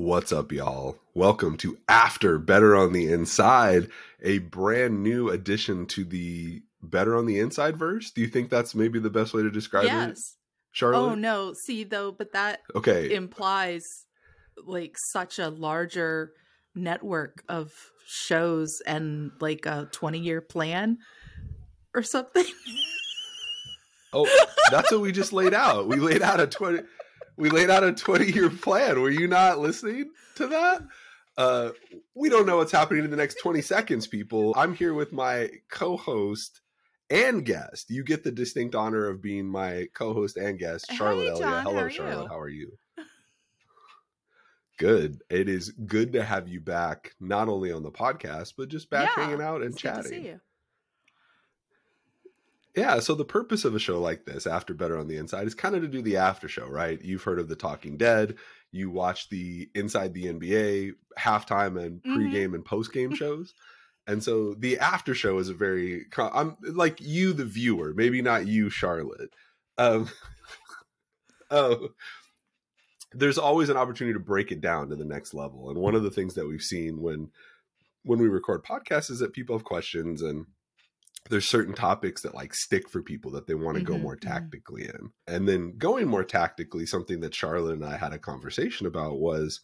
What's up, y'all? Welcome to After Better on the Inside, a brand new addition to the Better on the Inside verse. Do you think that's maybe the best way to describe yes. it, Yes. Oh, Charlotte? Oh no, see though, but that okay implies like such a larger network of shows and like a 20 year plan or something. oh, that's what we just laid out. We laid out a 20 we laid out a 20 year plan. Were you not listening to that? Uh, we don't know what's happening in the next 20 seconds, people. I'm here with my co host and guest. You get the distinct honor of being my co host and guest, Charlotte hey, Elliott. Hello, how Charlotte. You? How are you? Good. It is good to have you back, not only on the podcast, but just back yeah, hanging out and chatting. Yeah, so the purpose of a show like this, After Better on the Inside, is kind of to do the after show, right? You've heard of The Talking Dead, you watch the Inside the NBA halftime and Mm-hmm. pregame and postgame shows. And so the after show is a very I'm like you the viewer, maybe not you Charlotte. Um Oh, there's always an opportunity to break it down to the next level. And one of the things that we've seen when when we record podcasts is that people have questions and there's certain topics that like stick for people that they want to go Mhm, more mhm. tactically in. And then going more tactically, something that Charlotte and I had a conversation about was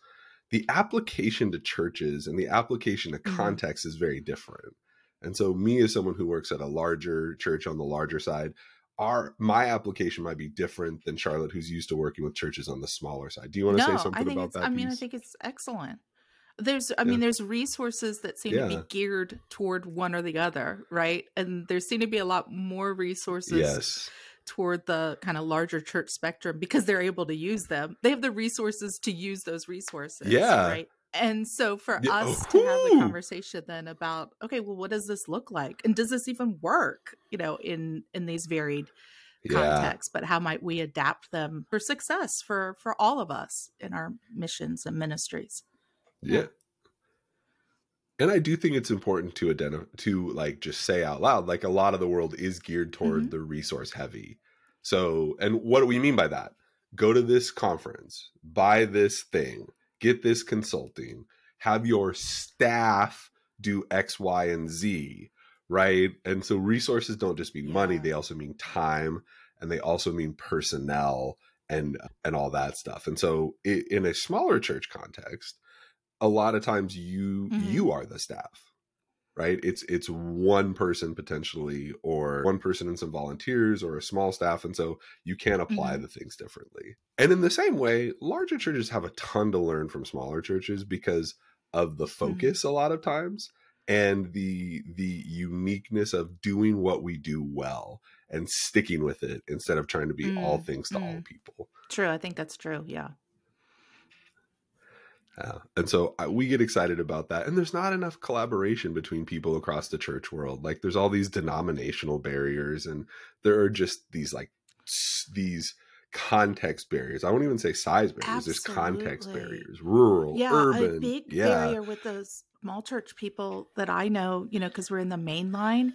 the application to churches and the application to Mhm. context is very different. And so me as someone who works at a larger church on the larger side, our my application might be different than Charlotte who's used to working with churches on the smaller side. Do you want to no, say something about that? I mean, I think it's excellent. There's, I Yeah. mean, there's resources that seem to be geared toward one or the other, right? And there seem to be a lot more resources yes. toward the kind of larger church spectrum because they're able to use them. They have the resources to use those resources. Yeah. Right. And so for Yeah, us to have the conversation then about, okay, well, what does this look like? And does this even work, you know, in in these varied Yeah. contexts, but how might we adapt them for success for for all of us in our missions and ministries? Yeah. And I do think it's important to identify to like just say out loud, like a lot of the world is geared toward Mhm. the resource heavy. So, and what do we mean by that? Go to this conference, buy this thing, get this consulting, have your staff do X, Y, and Z, right? And so resources don't just mean money; they also mean time, and they also mean personnel and and all that stuff. And so, in a smaller church context, a lot of times you Mhm. you are the staff right it's it's one person potentially or one person and some volunteers or a small staff and so you can apply Mhm. the things differently and in the same way larger churches have a ton to learn from smaller churches because of the focus a lot of times and the the uniqueness of doing what we do well and sticking with it instead of trying to be all Mm, things to all mm. people True, I think that's true. Yeah. Yeah. And so I, we get excited about that. And there's not enough collaboration between people across the church world. Like there's all these denominational barriers and there are just these like these context barriers. I won't even say size barriers. There's context barriers. Rural, yeah, urban. a big yeah. barrier with those small church people that I know, you know, because we're in the main line,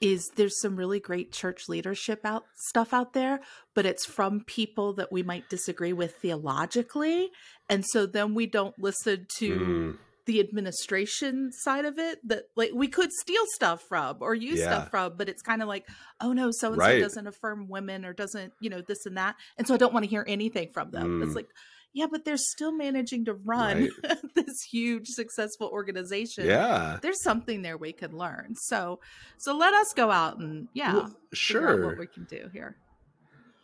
is there's some really great church leadership out stuff out there, but it's from people that we might disagree with theologically, and so then we don't listen to Mm, the administration side of it that like we could steal stuff from or use Yeah. stuff from but it's kind of like oh no so and so doesn't affirm women or doesn't you know this and that. And so i don't want to hear anything from them. It's Mm. like yeah but they're still managing to run this huge successful organization yeah. there's something there we can learn so so let us go out and yeah Well, sure. what we can do here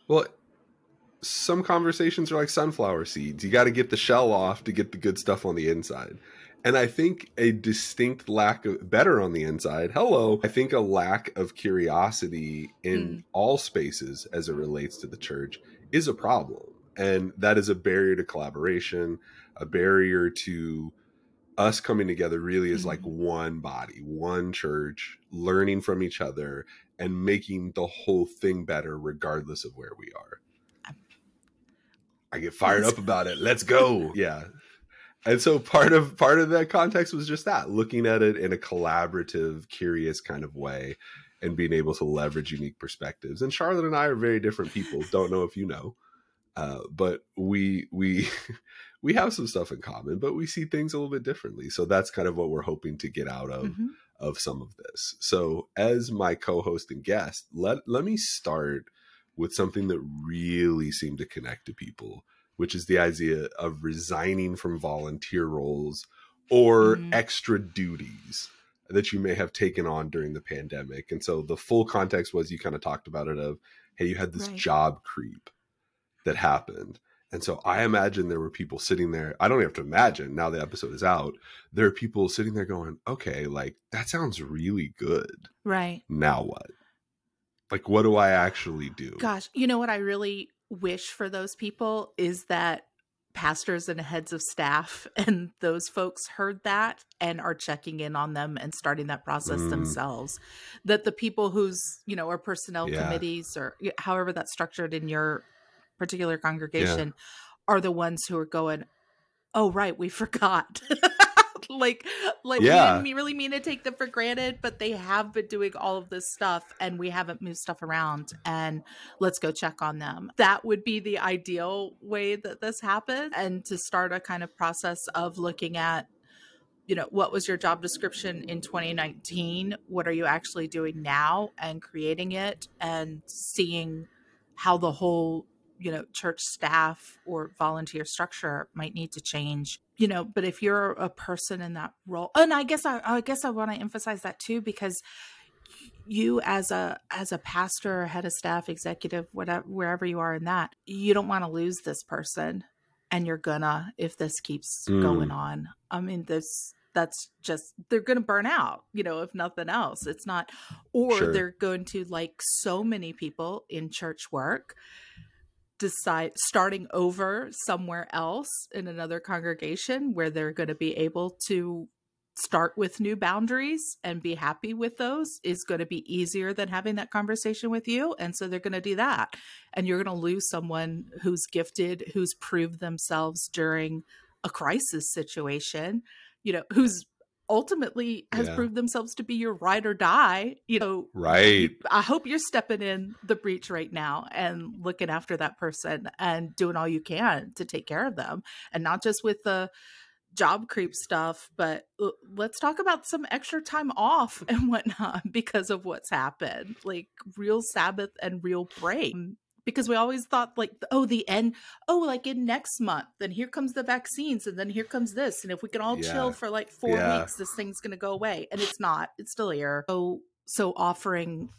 Well, some conversations are like sunflower seeds. You got to get the shell off to get the good stuff on the inside. And I think a distinct lack of better on the inside. Hello. I think a lack of curiosity in Mm. all spaces as it relates to the church is a problem. And that is a barrier to collaboration, a barrier to us coming together really is like Mhm. one body, one church, learning from each other and making the whole thing better regardless of where we are. I get fired up about it. Let's go. Yeah. And so part of part of that context was just that, looking at it in a collaborative, curious kind of way and being able to leverage unique perspectives. And Charlotte and I are very different people. Don't know if you know. Uh, but we we we have some stuff in common, but we see things a little bit differently. So that's kind of what we're hoping to get out of Mhm. of some of this. So as my co-host and guest, let let me start with something that really seemed to connect to people, which is the idea of resigning from volunteer roles or Mhm. extra duties that you may have taken on during the pandemic. And so the full context was you kind of talked about it of hey, you had this Right. job creep that happened. And so I imagine there were people sitting there. I don't have to imagine now the episode is out. There are people sitting there going, okay, like that sounds really good. Right. Now what? Like, what do I actually do? Gosh, you know what I really wish for those people is that pastors and heads of staff and those folks heard that and are checking in on them and starting that process Mm. themselves. That the people whose, you know, are personnel Yeah. committees or however that's structured in your particular congregation are the ones who are going, "Oh right, we forgot." like like Yeah. we didn't really mean to take them for granted, but they have been doing all of this stuff and we haven't moved stuff around and let's go check on them. That would be the ideal way that this happened and to start a kind of process of looking at you know what was your job description in 2019 what are you actually doing now and creating it and seeing how the whole you know church staff or volunteer structure might need to change you know but if you're a person in that role and i guess i, I guess i want to emphasize that too because you as a as a pastor head of staff executive whatever wherever you are in that you don't want to lose this person and you're gonna if this keeps Mm. going on i mean this that's just they're gonna burn out you know if nothing else it's not or Sure. they're going to like so many people in church work decide starting over somewhere else in another congregation where they're going to be able to start with new boundaries and be happy with those is going to be easier than having that conversation with you. And so they're going to do that. And you're going to lose someone who's gifted who's proved themselves during a crisis situation you know who's ultimately has Yeah. proved themselves to be your ride or die you know Right. I hope you're stepping in the breach right now and looking after that person and doing all you can to take care of them. And not just with the job creep stuff, but let's talk about some extra time off and whatnot because of what's happened. Like real Sabbath and real break. Because we always thought, like, oh, the end, oh, like in next month, then here comes the vaccines, and then here comes this. And if we can all Yeah. chill for like four Yeah. weeks, this thing's going to go away. And it's not, it's still here. So, so offering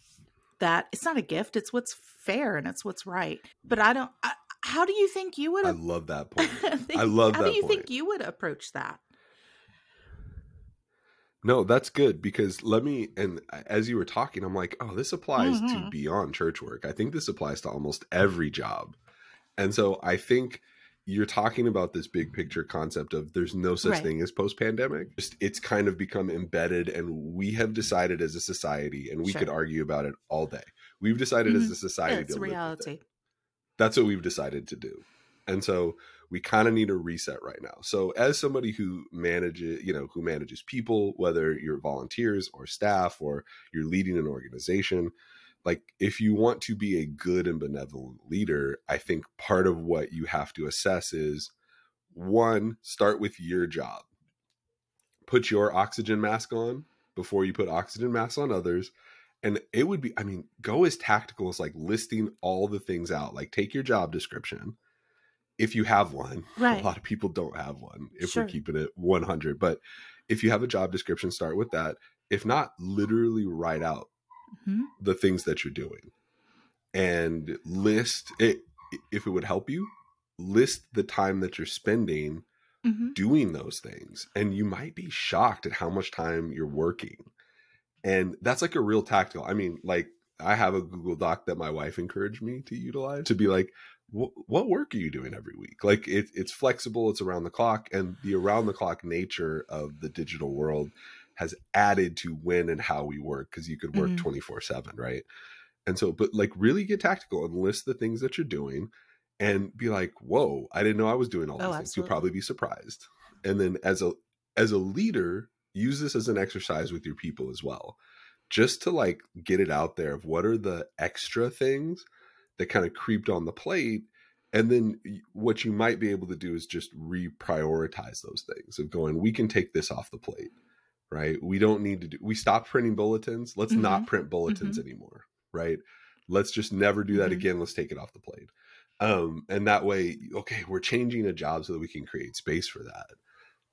that it's not a gift it's what's fair and it's what's right but i don't I, how do you think you would I love that point. I love that how that do you think you would approach that No, that's good because let me and as you were talking, I'm like, oh, this applies to Mhm. beyond church work. I think this applies to almost every job. And so I think you're talking about this big picture concept of there's no such Right. thing as post pandemic. Just it's kind of become embedded and we have decided as a society, and we Sure. could argue about it all day. We've decided as Mhm. a society yeah, it's to a live with it. reality that's what we've decided to do and so we kind of need a reset right now. So as somebody who manages you know who manages people whether you're volunteers or staff or you're leading an organization like if you want to be a good and benevolent leader i think part of what you have to assess is one start with your job. Put your oxygen mask on before you put oxygen masks on others and it would be i mean go as tactical as like listing all the things out like take your job description if you have one Right. a lot of people don't have one if Sure. we're keeping it 100 but if you have a job description start with that if not literally write out Mhm. the things that you're doing and list it if it would help you list the time that you're spending Mhm. doing those things and you might be shocked at how much time you're working and that's like a real tactical i mean like i have a google doc that my wife encouraged me to utilize to be like "Wh- what work are you doing every week? Like it, it's flexible it's around the clock and the around the clock nature of the digital world has added to when and how we work because you could work Mhm. 24 7 right? And so but like really get tactical and list the things that you're doing and be like whoa i didn't know i was doing all these Oh, things. You'll probably be surprised. And then as a as a leader use this as an exercise with your people as well just to like get it out there of what are the extra things that kind of creeped on the plate and then what you might be able to do is just reprioritize those things of going we can take this off the plate right we don't need to do we stop printing bulletins let's mm-hmm. not print bulletins mm-hmm. anymore right let's just never do that mm-hmm. again let's take it off the plate um and that way okay we're changing a job so that we can create space for that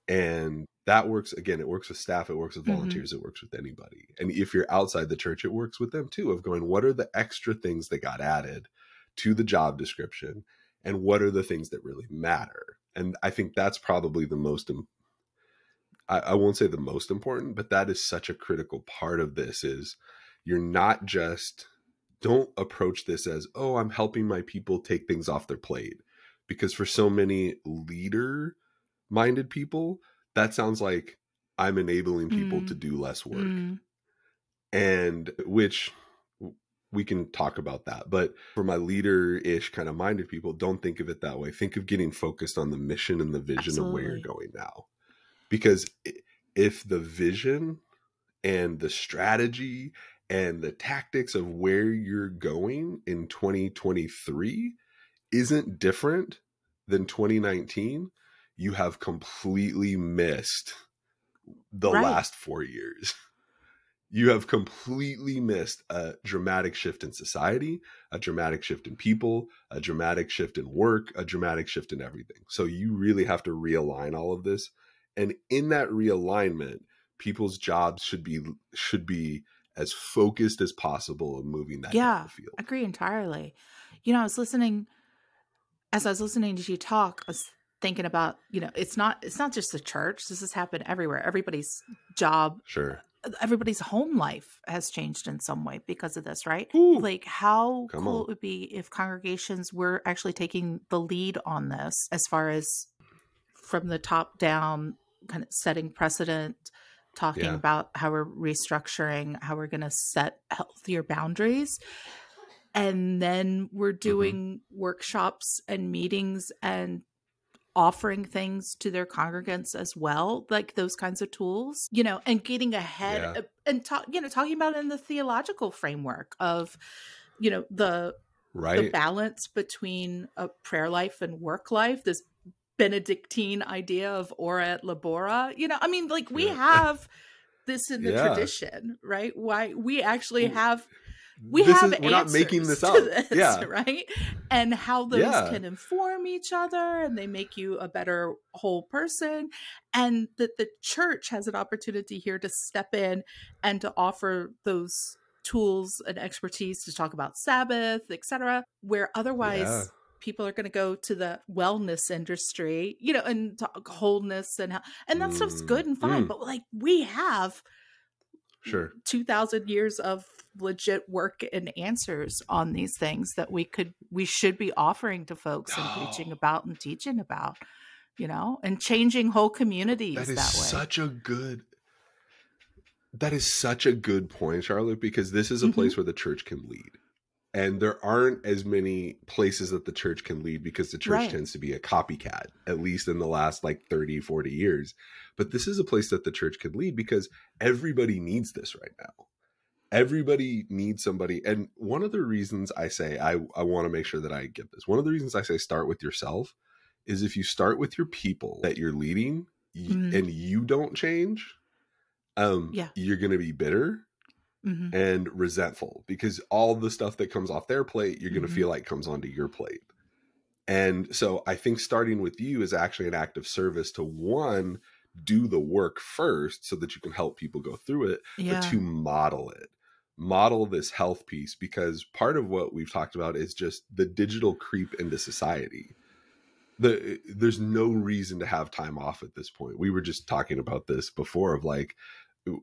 and that works again it works with staff it works with mm-hmm. volunteers it works with anybody. And if you're outside the church it works with them too of going what are the extra things that got added to the job description and what are the things that really matter? And i think that's probably the most I, I won't say the most important but that is such a critical part of this is you're not just don't approach this as oh i'm helping my people take things off their plate. Because for so many leader minded people that sounds like i'm enabling people mm. to do less work mm. and which we can talk about that. But for my leader ish kind of minded people, don't think of it that way. Think of getting focused on the mission and the vision Absolutely. of where you're going now. Because if the vision and the strategy and the tactics of where you're going in 2023 isn't different than 2019, you have completely missed the right. last four years. you have completely missed a dramatic shift in society, a dramatic shift in people, a dramatic shift in work, a dramatic shift in everything. So you really have to realign all of this. And in that realignment, people's jobs should be should be as focused as possible in moving that yeah, field. Agree entirely. You know, I was listening as I was listening to you talk, I was thinking about, you know, it's not it's not just the church. This has happened everywhere. Everybody's job sure everybody's home life has changed in some way because of this, right? Ooh, like how cool on. it would be if congregations were actually taking the lead on this as far as from the top down kind of setting precedent talking yeah. about how we're restructuring how we're going to set healthier boundaries and then we're mm-hmm. doing mm-hmm. workshops and meetings and offering things to their congregants as well, like those kinds of tools, you know, and getting ahead yeah. and talk, you know, talking about in the theological framework of, you know, the right the balance between a prayer life and work life, this Benedictine idea of ora et labora. You know, I mean, like we yeah. have this in the yeah. tradition, right? Why we actually have we this have is, we're not making this up this, yeah right and how those yeah. can inform each other and they make you a better whole person and that the church has an opportunity here to step in and to offer those tools and expertise to talk about sabbath etc where otherwise yeah. people are going to go to the wellness industry you know and talk wholeness and how, and that mm. stuff's good and fine mm. but like we have sure. 2000 years of legit work and answers on these things that we could we should be offering to folks and preaching about and teaching about you know and changing whole communities that is that such a good that is such a good point charlotte because this is a mm-hmm. place where the church can lead and there aren't as many places that the church can lead because the church right. tends to be a copycat at least in the last like 30 40 years but this is a place that the church can lead because everybody needs this right now everybody needs somebody and one of the reasons i say i, I want to make sure that i get this one of the reasons i say start with yourself is if you start with your people that you're leading mm-hmm. and you don't change um yeah. you're going to be bitter mm-hmm. and resentful because all the stuff that comes off their plate you're going to mm-hmm. feel like comes onto your plate and so i think starting with you is actually an act of service to one do the work first so that you can help people go through it yeah. but to model it model this health piece because part of what we've talked about is just the digital creep into society the there's no reason to have time off at this point we were just talking about this before of like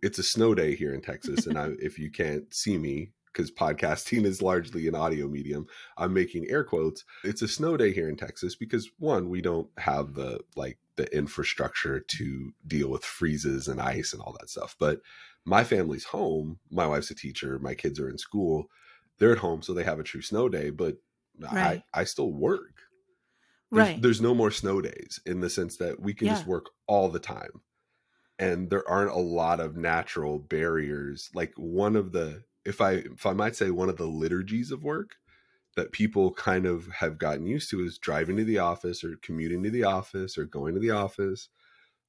it's a snow day here in texas and I, if you can't see me because podcasting is largely an audio medium i'm making air quotes it's a snow day here in texas because one we don't have the like the infrastructure to deal with freezes and ice and all that stuff but my family's home. My wife's a teacher. My kids are in school. They're at home, so they have a true snow day. But right. I, I still work. There's, right. There's no more snow days in the sense that we can yeah. just work all the time, and there aren't a lot of natural barriers. Like one of the, if I if I might say, one of the liturgies of work that people kind of have gotten used to is driving to the office or commuting to the office or going to the office,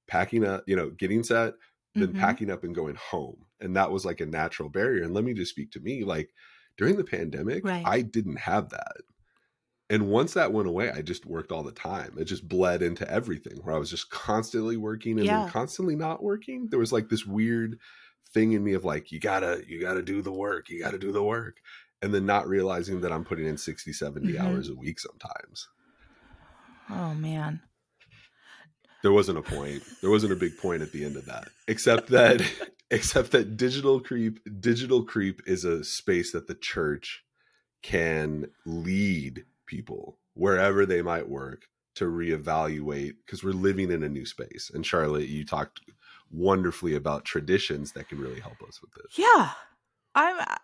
packing up, you know, getting set, then Mhm. packing up and going home. And that was like a natural barrier. And let me just speak to me like during the pandemic, Right. I didn't have that. And once that went away, I just worked all the time. It just bled into everything where I was just constantly working and Yeah. then constantly not working. There was like this weird thing in me of like, you gotta, you gotta do the work, you gotta do the work. And then not realizing that I'm putting in 60, 70 Mhm. hours a week sometimes. Oh man. There wasn't a point. There wasn't a big point at the end of that. Except that except that digital creep digital creep is a space that the church can lead people wherever they might work to reevaluate because we're living in a new space. And Charlotte, you talked wonderfully about traditions that can really help us with this. Yeah. I'm uh,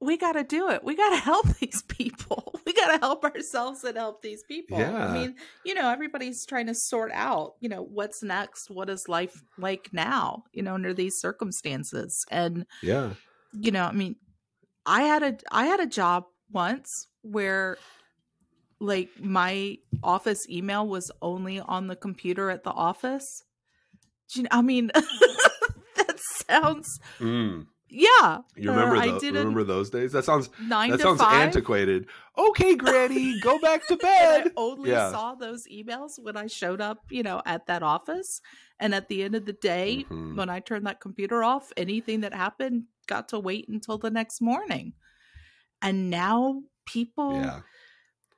we got to do it. We got to help these people. We got to help ourselves and help these people. Yeah. I mean, you know, everybody's trying to sort out, you know, what's next? What is life like now, you know, under these circumstances? And Yeah. you know, I mean, I had a I had a job once where like my office email was only on the computer at the office. You know, I mean, that sounds Mm. yeah. You remember those, remember those days? That sounds nine that to sounds five. antiquated. Okay, Granny, go back to And I bed. only Yeah. saw those emails when I showed up, you know, at that office. And at the end of the day, Mhm. when I turned that computer off, anything that happened got to wait until the next morning. And now people Yeah.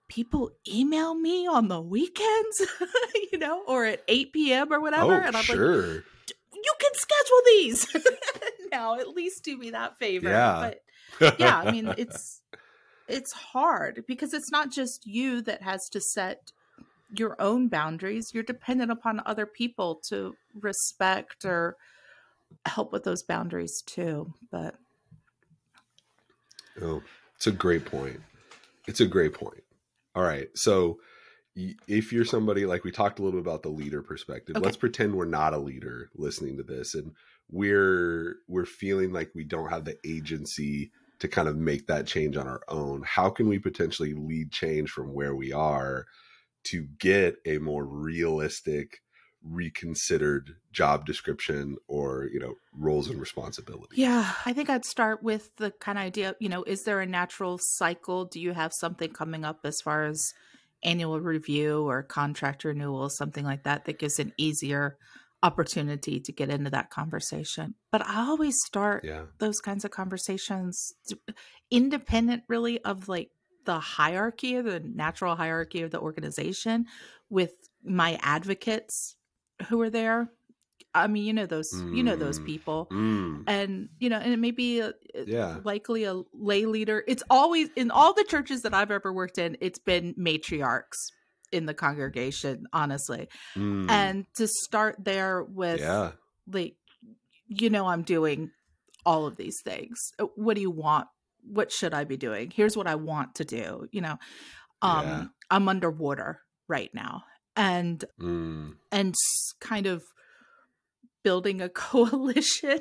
People email me on the weekends, you know, or at 8 p.m. or whatever. Oh, and I'm like, you can schedule these now. At least do me that favor. Yeah. But yeah, I mean, it's it's hard because it's not just you that has to set your own boundaries. You're dependent upon other people to respect or help with those boundaries too. But Oh, it's a great point. It's a great point. All right. So if you're somebody like we talked a little bit about the leader perspective, Okay. let's pretend we're not a leader listening to this and we're we're feeling like we don't have the agency to kind of make that change on our own. How can we potentially lead change from where we are to get a more realistic reconsidered job description or, you know, roles and responsibilities? yeah, I think I'd start with the kind of idea, you know, is there a natural cycle? Do you have something coming up as far as annual review or contract renewal, something like that, that gives an easier opportunity to get into that conversation? But I always start Yeah. those kinds of conversations independent really of like the hierarchy the natural hierarchy of the organization with my advocates who are there i mean you know those you know those Mm. people Mm. and you know and it may be a, Yeah. likely a lay leader it's always in all the churches that i've ever worked in it's been matriarchs in the congregation honestly Mm. and to start there with yeah. like you know i'm doing all of these things Uh, what do you want what should i be doing here's what i want to do you know um Yeah. i'm underwater right now and Mm. and kind of building a coalition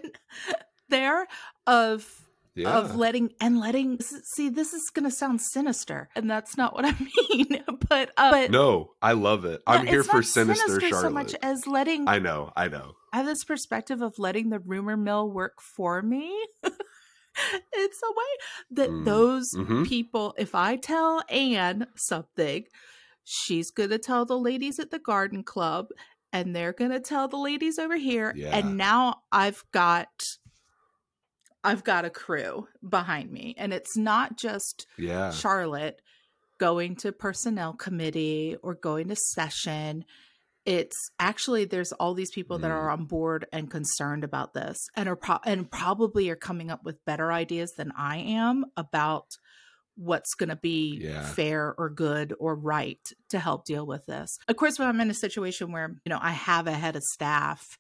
there of Yeah. of letting and letting see this is going to sound sinister and that's not what i mean but uh, but no, I love it. I'm here for not sinister, Charlotte. so much as letting I know, I know. I have this perspective of letting the rumor mill work for me. it's a way that Mm, those mhm. people, if I tell Anne something, she's going to tell the ladies at the garden club, and they're going to tell the ladies over here. Yeah. And now I've got. I've got a crew behind me, and it's not just Yeah. Charlotte going to personnel committee or going to session. It's actually there's all these people that Mm. are on board and concerned about this and are pro- and probably are coming up with better ideas than I am about what's going to be Yeah. fair or good or right to help deal with this. Of course, when I'm in a situation where, you know, I have a head of staff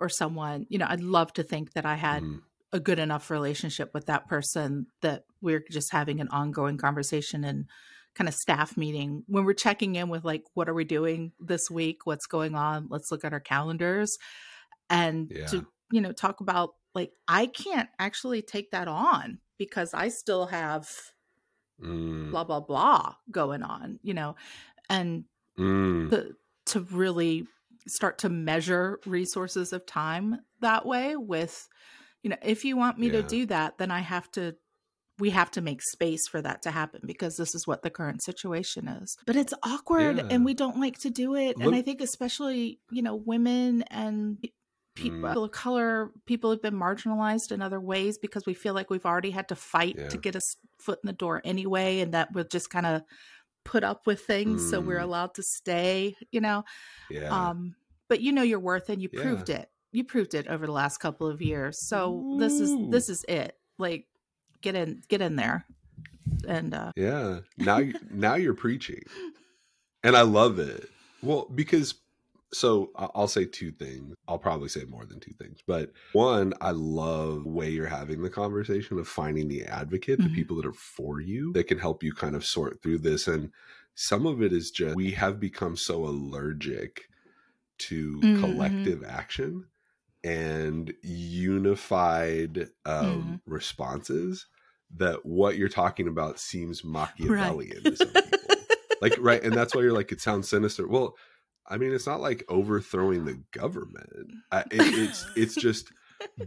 or someone, you know, I'd love to think that I had Mm. a good enough relationship with that person that we're just having an ongoing conversation and kind of staff meeting when we're checking in with like what are we doing this week what's going on let's look at our calendars and Yeah. to you know talk about like i can't actually take that on because i still have Mm, blah blah blah going on you know and mm, to, to really start to measure resources of time that way with you know if you want me to do that then i have to we have to make space for that to happen because this is what the current situation is but it's awkward Yeah. and we don't like to do it and i think especially you know women and people Mm. of color people have been marginalized in other ways because we feel like we've already had to fight Yeah. to get a s- foot in the door anyway and that we're just kind of put up with things so we're Mm. allowed to stay you know yeah. um but you know your worth and you Yeah. proved it you proved it over the last couple of years so this is this is it like get in get in there and uh Yeah. Now you now you're preaching. And I love it. Well, because so I'll say two things. I'll probably say more than two things. But one, I love the way you're having the conversation of finding the advocate, Mhm. the people that are for you that can help you kind of sort through this. And some of it is just we have become so allergic to Mhm. collective action and unified um, Mm-hmm. responses that what you're talking about seems Machiavellian to some people. Like, right. And that's why you're like, it sounds sinister. Well, I mean, it's not like overthrowing the government. I, it, it's it's just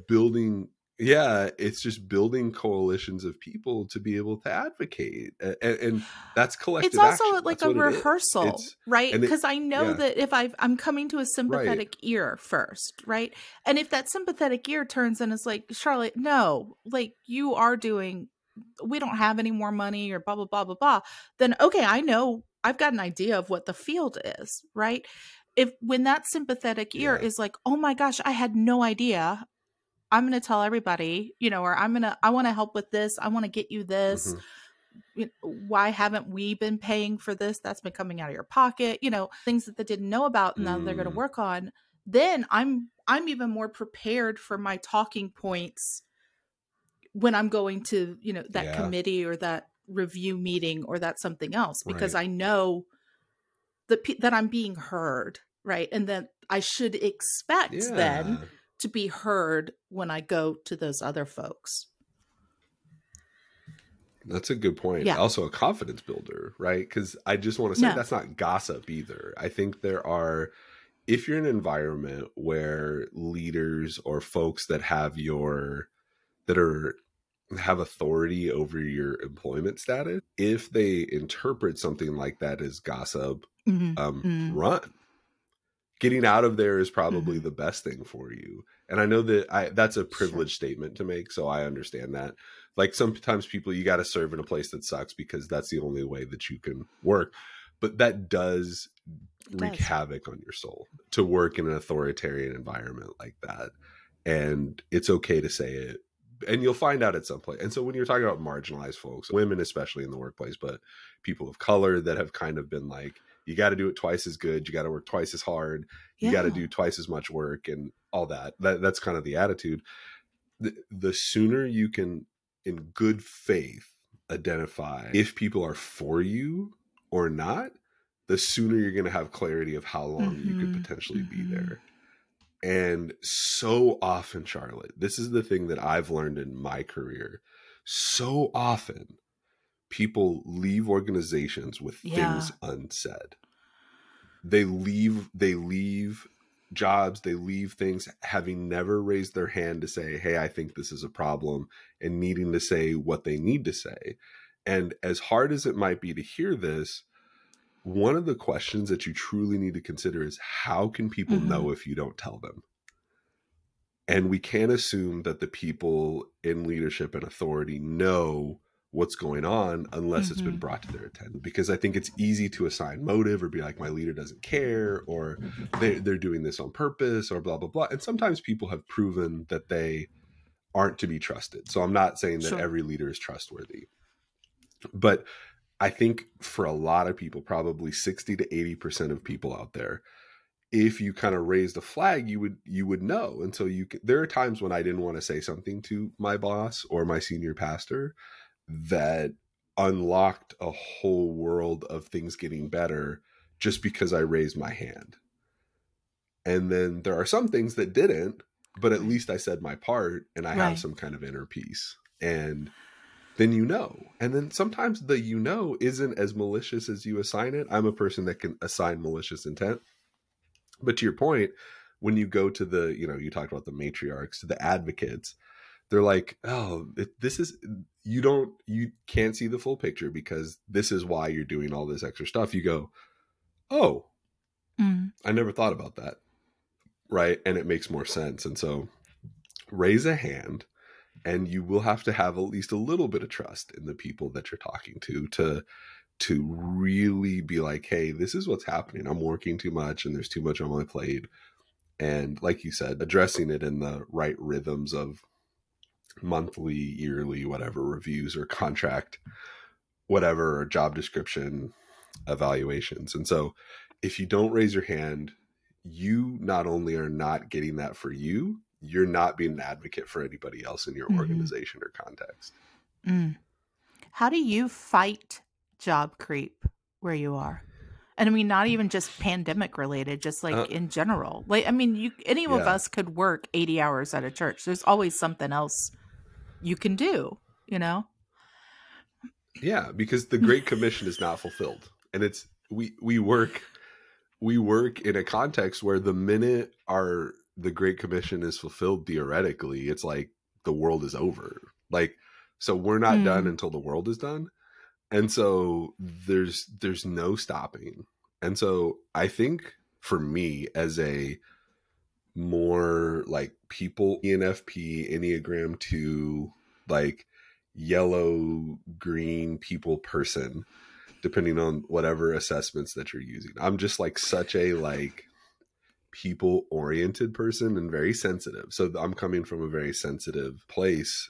building. Yeah, it's just building coalitions of people to be able to advocate, and, and that's collective. it's also action. like That's a it rehearsal It's- right because i know yeah. that if i i'm coming to a sympathetic ear first right and if that sympathetic ear turns and is like charlotte no like you are doing we don't have any more money or blah blah blah blah blah then okay i know i've got an idea of what the field is right if when that sympathetic ear Yeah. is like oh my gosh i had no idea i'm going to tell everybody you know or i'm going to i want to help with this i want to get you this Mhm. why haven't we been paying for this that's been coming out of your pocket you know things that they didn't know about and now they're going to Mm. work on then i'm i'm even more prepared for my talking points when i'm going to you know that Yeah. committee or that review meeting or that something else because Right. i know that that i'm being heard right and that i should expect Yeah. then to be heard when i go to those other folks That's a good point. Yeah. Also, a confidence builder, right? Because I just want to say No. that's not gossip either. I think there are, if you're in an environment where leaders or folks that have your, that are, have authority over your employment status, if they interpret something like that as gossip, um, Mm. run. Getting out of there is probably Mm-hmm. the best thing for you. And I know that I that's a privileged statement to make, so I understand that. Like sometimes people you got to serve in a place that sucks because that's the only way that you can work. But that does It wreak does. havoc on your soul to work in an authoritarian environment like that. And it's okay to say it. And you'll find out at some point. And so when you're talking about marginalized folks, women especially in the workplace, but people of color that have kind of been like, you got to do it twice as good, you got to work twice as hard, you got to do twice as much work and all that. that that's kind of the attitude. The, the sooner you can, in good faith, identify if people are for you or not, the sooner you're going to have clarity of how long you could Mhm, potentially be mhm. there. And so often, Charlotte, this is the thing that I've learned in my career. So often, people leave organizations with Yeah. things unsaid. They leave, they leave jobs, they leave things having never raised their hand to say, Hey, I think this is a problem, and needing to say what they need to say. And as hard as it might be to hear this, one of the questions that you truly need to consider is how can people Mhm. know if you don't tell them? And we can't assume that the people in leadership and authority know what's going on unless it's been Mhm. brought to their attention. Because I think it's easy to assign motive or be like, my leader doesn't care, or they, they're doing this on purpose, or blah, blah, blah. And sometimes people have proven that they aren't to be trusted. So I'm not saying that Sure. every leader is trustworthy. But I think for a lot of people, probably 60 to 80% of people out there, if you kind of raised a flag, you would you would know. And so you there are times when I didn't want to say something to my boss or my senior pastor that unlocked a whole world of things getting better just because I raised my hand. And then there are some things that didn't, but at least I said my part and I Right. have some kind of inner peace. And then you know. And then sometimes the you know isn't as malicious as you assign it. I'm a person that can assign malicious intent. But to your point, when you go to the, you know, you talked about the matriarchs, to the advocates, they're like, oh, this is, you don't, you can't see the full picture because this is why you're doing all this extra stuff. You go, oh, mm. I never thought about that. Right. And it makes more sense. And so raise a hand and you will have to have at least a little bit of trust in the people that you're talking to to to really be like hey this is what's happening. I'm working too much and there's too much on my plate. And like you said addressing it in the right rhythms of monthly yearly whatever reviews or contract whatever or job description evaluations. And so if you don't raise your hand you not only are not getting that for you you're not being an advocate for anybody else in your mm-hmm. organization or context. Mm. How do you fight job creep where you are? And I mean, not even just pandemic related, just like uh, in general. Like, I mean, you any yeah. of us could work 80 hours at a church. There's always something else you can do, you know? Yeah, because the Great Commission is not fulfilled. And it's, we, we work, we work in a context where the minute our the Great Commission is fulfilled theoretically, it's like the world is over. Like, so we're not mm. done until the world is done. And so there's there's no stopping. And so I think for me as a more like people ENFP, Enneagram 2, like yellow, green people person, depending on whatever assessments that you're using. I'm just like such a like people oriented person and very sensitive. So I'm coming from a very sensitive place.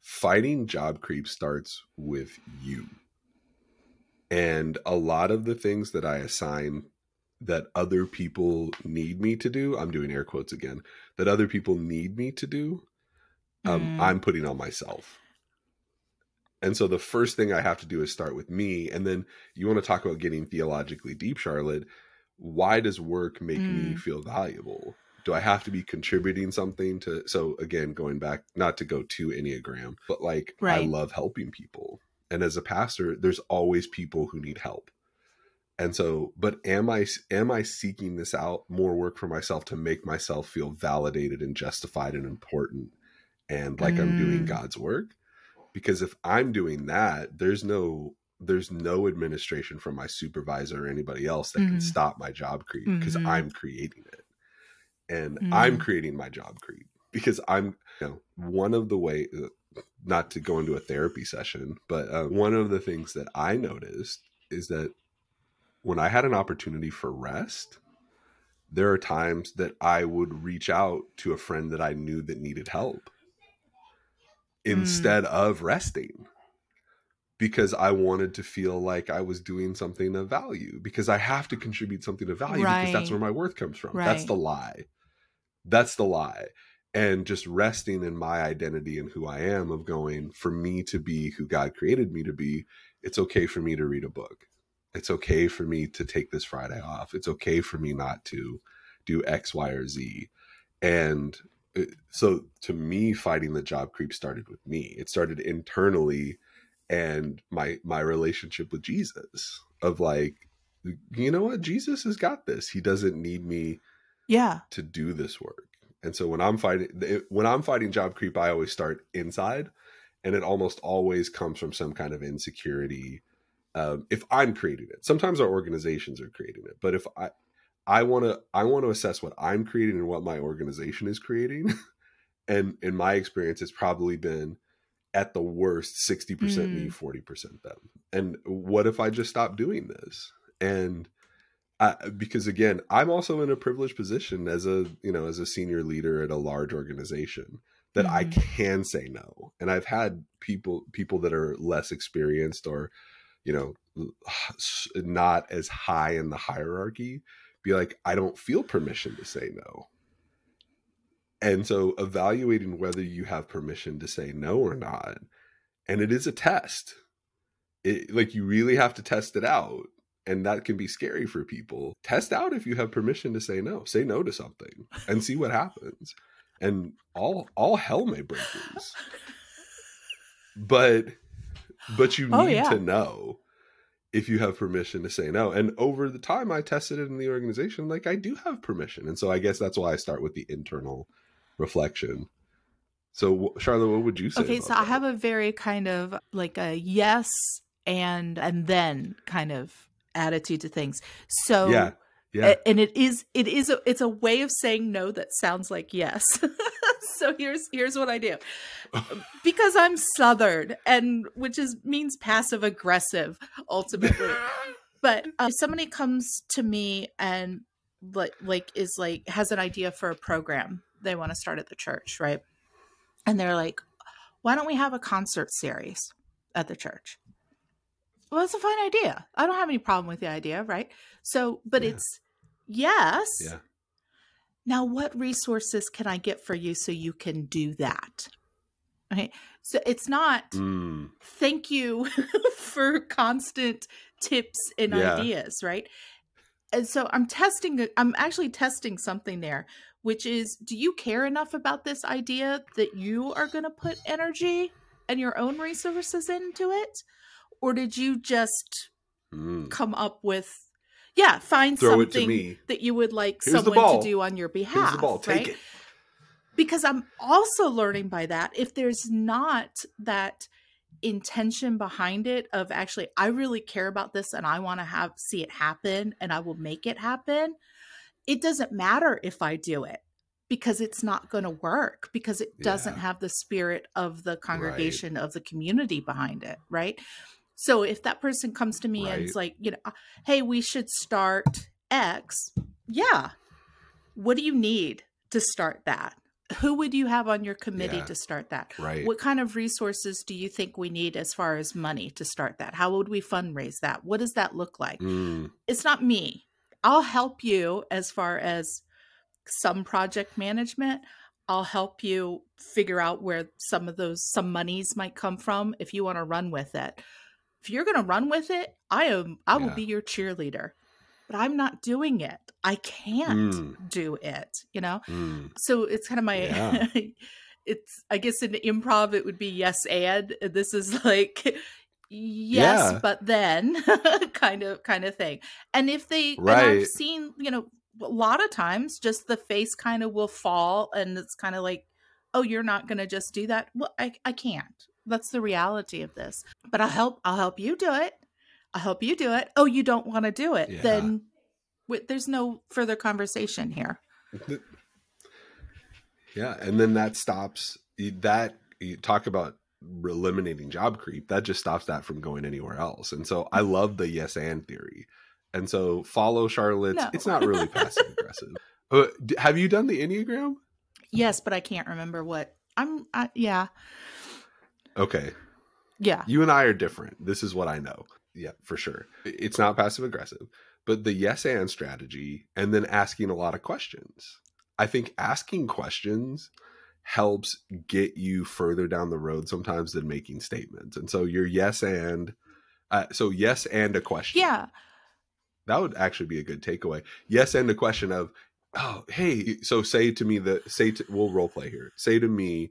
Fighting job creep starts with you. And a lot of the things that I assign that other people need me to do, I'm doing air quotes again, that other people need me to do, um, mm. I'm putting on myself. And so the first thing I have to do is start with me. And then you want to talk about getting theologically deep, Charlotte why does work make mm. me feel valuable? Do I have to be contributing something to? So again, going back, not to go to Enneagram, but like right. I love helping people. And as a pastor, there's always people who need help. And so, but am I am I seeking this out more work for myself to make myself feel validated and justified and important and like mm. I'm doing mm. God's work? Because if I'm doing that, there's no there's no administration from my supervisor or anybody else that mm-hmm. can stop my job creep because mm-hmm. I'm creating it. And mm-hmm. I'm creating my job creep because I'm, you know, one of the way, uh, not to go into a therapy session, but uh, one of the things that I noticed is that when I had an opportunity for rest, there are times that I would reach out to a friend that I knew that needed help mm. instead of resting because I wanted to feel like I was doing something of value because I have to contribute something of value right. because that's where my worth comes from. Right. That's the lie. That's the lie. And just resting in my identity and who I am of going for me to be who God created me to be, it's okay for me to read a book. It's okay for me to take this Friday off. It's okay for me not to do X, Y, or Z. And uh, so to me, fighting the job creep started with me. It started internally and my my relationship with Jesus of like you know what? Jesus has got this. He doesn't need me yeah. to do this work. And so when I'm fighting when I'm fighting job creep I always start inside and it almost always comes from some kind of insecurity um, if I'm creating it. Sometimes our organizations are creating it but if I I want to I want to assess what I'm creating and what my organization is creating. And in my experience it's probably been at the worst 60% mm. me 40% them and what if i just stop doing this and I, because again i'm also in a privileged position as a you know as a senior leader at a large organization that mm. i can say no and i've had people people that are less experienced or you know not as high in the hierarchy be like i don't feel permission to say no and so evaluating whether you have permission to say no or not, and it is a test. It, like you really have to test it out and that can be scary for people. Test out if you have permission to say no. Say no to something and see what happens. And all all hell may break loose. but but you oh, need Oh, yeah. to know if you have permission to say no. And over the time I tested it in the organization, like I do have permission. And so I guess that's why I start with the internal reflection. So Charlotte, what would you say? Okay, so I have a very kind of like a yes and and then kind of attitude to things. So yeah, yeah, and it is it is a, it's a way of saying no that sounds like yes. so here's here's what I do. Because I'm southern and which is means passive aggressive ultimately. but uh, if somebody comes to me and like like is like has an idea for a program they want to start at the church, right? And they're like, "Why don't we have a concert series at the church?" Well, that's a fine idea. I don't have any problem with the idea, right? So, but Yeah. it's yes. yeah, Now, what resources can I get for you so you can do that? Okay. So it's not Mm, thank you for constant tips and Yeah. ideas, right? And so I'm testing, I'm actually testing something there, which is do you care enough about this idea that you are going to put energy and your own resources into it? Or did you just mm. come up with, yeah, find throw something me. that you would like Here's someone to do on your behalf? Here's the ball. Take right? it. because I'm also learning by that if there's not that intention behind it of actually I really care about this and I want to have see it happen and I will make it happen it doesn't matter if I do it because it's not going to work because it doesn't have the spirit of the congregation of the community behind it right? So if that person comes to me and it's like you know hey we should start x yeah what do you need to start that who would you have on your committee Yeah. to start that? Right. what kind of resources do you think we need as far as money to start that? How would we fundraise that? What does that look like? Mm, it's not me. I'll help you as far as some project management. I'll help you figure out where some of those some monies might come from if you want to run with it. If you're going to run with it i am i will Yeah. be your cheerleader but i'm not doing it i can't Mm. do it you know mm. so it's kind of my Yeah. it's i guess in improv it would be yes and this is like yes Yeah. but then kind of kind of thing and if they and Right. i've seen you know a lot of times just the face kind of will fall and it's kind of like oh you're not going to just do that well I, I can't that's the reality of this but i'll help i'll help you do it i'll help you do it oh you don't want to do it Yeah. then w- there's no further conversation here Yeah, and then that stops that. You talk about eliminating job creep. That just stops that from going anywhere else. And so I love the yes and theory. And so follow Charlotte's. No. It's not really passive aggressive. Uh, have you done the enneagram? Yes, but I can't remember what. I'm I, yeah. Okay, Yeah. you and I are different. This is what I know. Yeah, for sure. It's not passive aggressive, but the yes and strategy, and then asking a lot of questions. I think asking questions helps get you further down the road sometimes than making statements. And so your yes and uh, so yes and a question. Yeah. that would actually be a good takeaway. Yes and a question of oh hey so say to me the say to, we'll role play here. Say to me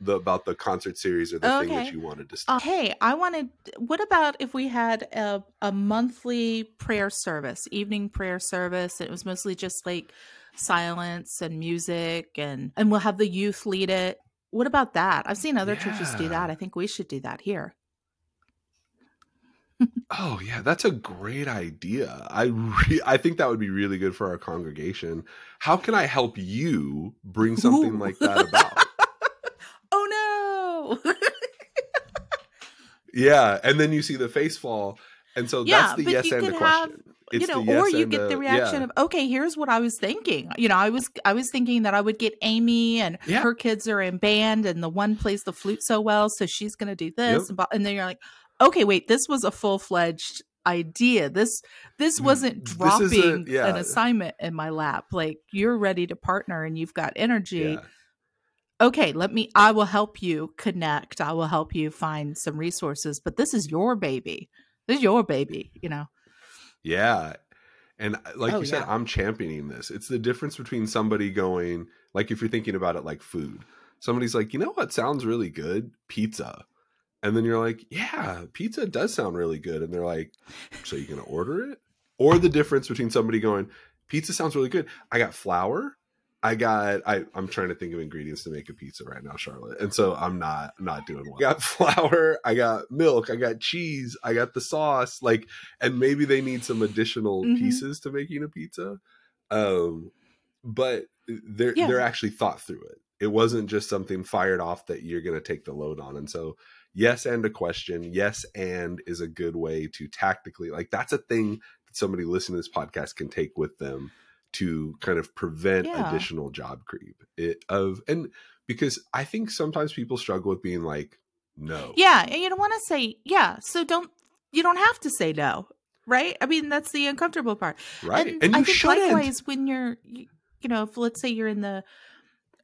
the about the concert series or the thing that you wanted to Uh, start. hey, I wanted what about if we had a a monthly prayer service, evening prayer service, it was mostly just like silence and music and and we'll have the youth lead it. What about that? I've seen other churches do that. I think we should do that here. Oh yeah, that's a great idea. I re- I think that would be really good for our congregation. How can I help you bring something Ooh. like that about? No. yeah, and then you see the face fall, and so Yeah, that's the yes and the have, question. you know, yes or you get the the- reaction yeah. of, okay, here's what I was thinking. You know, I was I was thinking that I would get Amy and Yeah. her kids are in band, and the one plays the flute so well, so she's going to do this, Yep. and, and then you're like, okay, wait, this was a full fledged idea. This this Mm, wasn't dropping isn't- yeah. an assignment in my lap. Like you're ready to partner and you've got energy. Yeah. Okay, let me. I will help you connect. I will help you find some resources. But this is your baby. This is your baby. You know. Yeah. And uh, like Oh, you said, yeah. I'm championing this. It's the difference between somebody going, like, if you're thinking about it like food, somebody's like, you know what sounds really good? Pizza. And then you're like, yeah, pizza does sound really good. And they're like, so you're going to order it? Or the difference between somebody going, pizza sounds really good. I got flour. I got I I'm trying to think of ingredients to make a pizza right now, Charlotte. And so I'm not not doing well. I got flour, I got milk, I got cheese, I got the sauce, like and maybe they need some additional mm-hmm. pieces to making a pizza. Um but they're yeah. they're actually thought through it. It wasn't just something fired off that you're going to take the load on. And so yes and a question, yes and is a good way to tactically like that's a thing that somebody listening to this podcast can take with them to kind of prevent yeah. additional job creep it, of and because I think sometimes people struggle with being like no. Yeah, and you don't want to say yeah, so don't you don't have to say no, right? I mean, that's the uncomfortable part. Right. And, and you I think shouldn't. likewise when you're you, you know, if let's say you're in the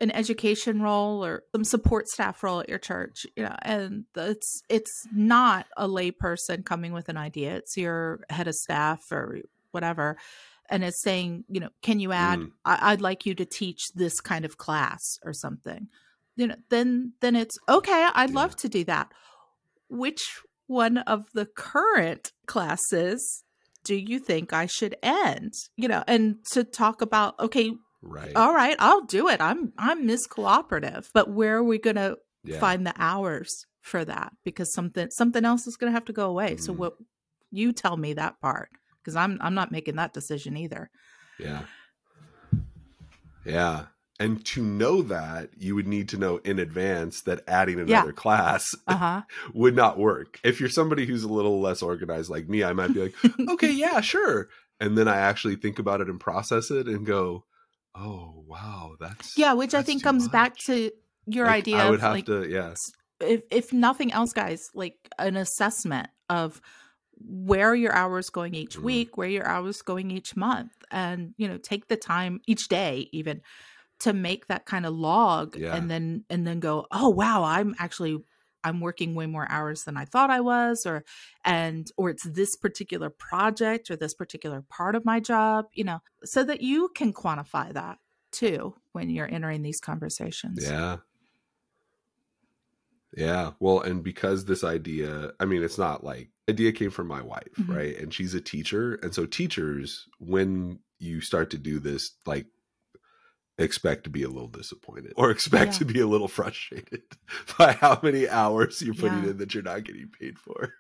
an education role or some support staff role at your church, you know, and it's it's not a layperson coming with an idea. It's your head of staff or whatever and is saying, you know, can you add? Mm. I- would like you to teach this kind of class or something. You know, then then it's okay. I'd yeah. love to do that. Which one of the current classes do you think I should end? You know, and to talk about okay, right, all right, I'll do it. I'm I'm Miss Cooperative, but where are we going to yeah. find the hours for that? Because something something else is going to have to go away. Mm. So what you tell me that part because I'm I'm not making that decision either. Yeah. Yeah. And to know that, you would need to know in advance that adding another yeah. class uh-huh. would not work. If you're somebody who's a little less organized like me, I might be like, okay, yeah, sure. And then I actually think about it and process it and go, oh, wow, that's. Yeah, which that's I think comes much. back to your like, idea I would have like, to, yeah. If, if nothing else, guys, like an assessment of where are your hours going each mm. week where your hours going each month and you know take the time each day even to make that kind of log yeah. and then and then go oh wow i'm actually i'm working way more hours than i thought i was or and or it's this particular project or this particular part of my job you know so that you can quantify that too when you're entering these conversations yeah yeah. Well, and because this idea, I mean, it's not like idea came from my wife, mm-hmm. right? And she's a teacher. And so teachers, when you start to do this, like expect to be a little disappointed or expect yeah. to be a little frustrated by how many hours you're putting yeah. in that you're not getting paid for.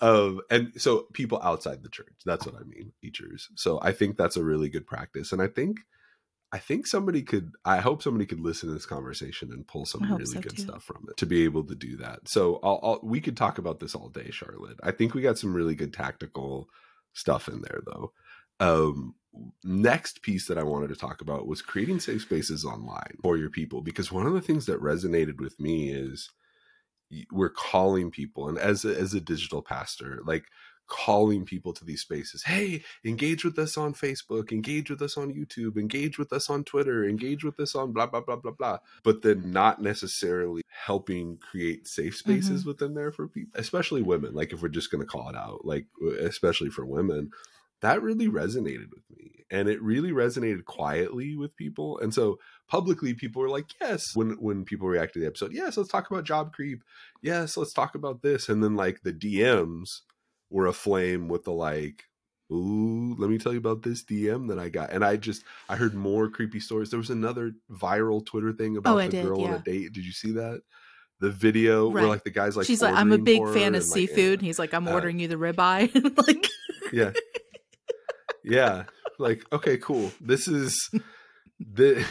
Um, and so people outside the church, that's what I mean, teachers. So I think that's a really good practice. And I think I think somebody could I hope somebody could listen to this conversation and pull some really so good too. stuff from it to be able to do that. So I'll, I'll, we could talk about this all day, Charlotte. I think we got some really good tactical stuff in there though. Um, next piece that I wanted to talk about was creating safe spaces online for your people because one of the things that resonated with me is we're calling people and as a, as a digital pastor like calling people to these spaces. Hey, engage with us on Facebook, engage with us on YouTube, engage with us on Twitter, engage with us on blah, blah, blah, blah, blah. But then not necessarily helping create safe spaces mm-hmm. within there for people, especially women. Like if we're just going to call it out, like especially for women, that really resonated with me. And it really resonated quietly with people. And so publicly people were like, yes, when when people react to the episode, yes, let's talk about job creep. Yes, let's talk about this. And then like the DMs were aflame with the like ooh let me tell you about this dm that i got. And i just i heard more creepy stories. There was another viral twitter thing about oh, the did, girl yeah. on a date. Did you see that? The video right. where like the guy's like she's like i'm a big fan of and, seafood like, he's like i'm uh, ordering you the ribeye like yeah. Yeah. Like okay cool. This is the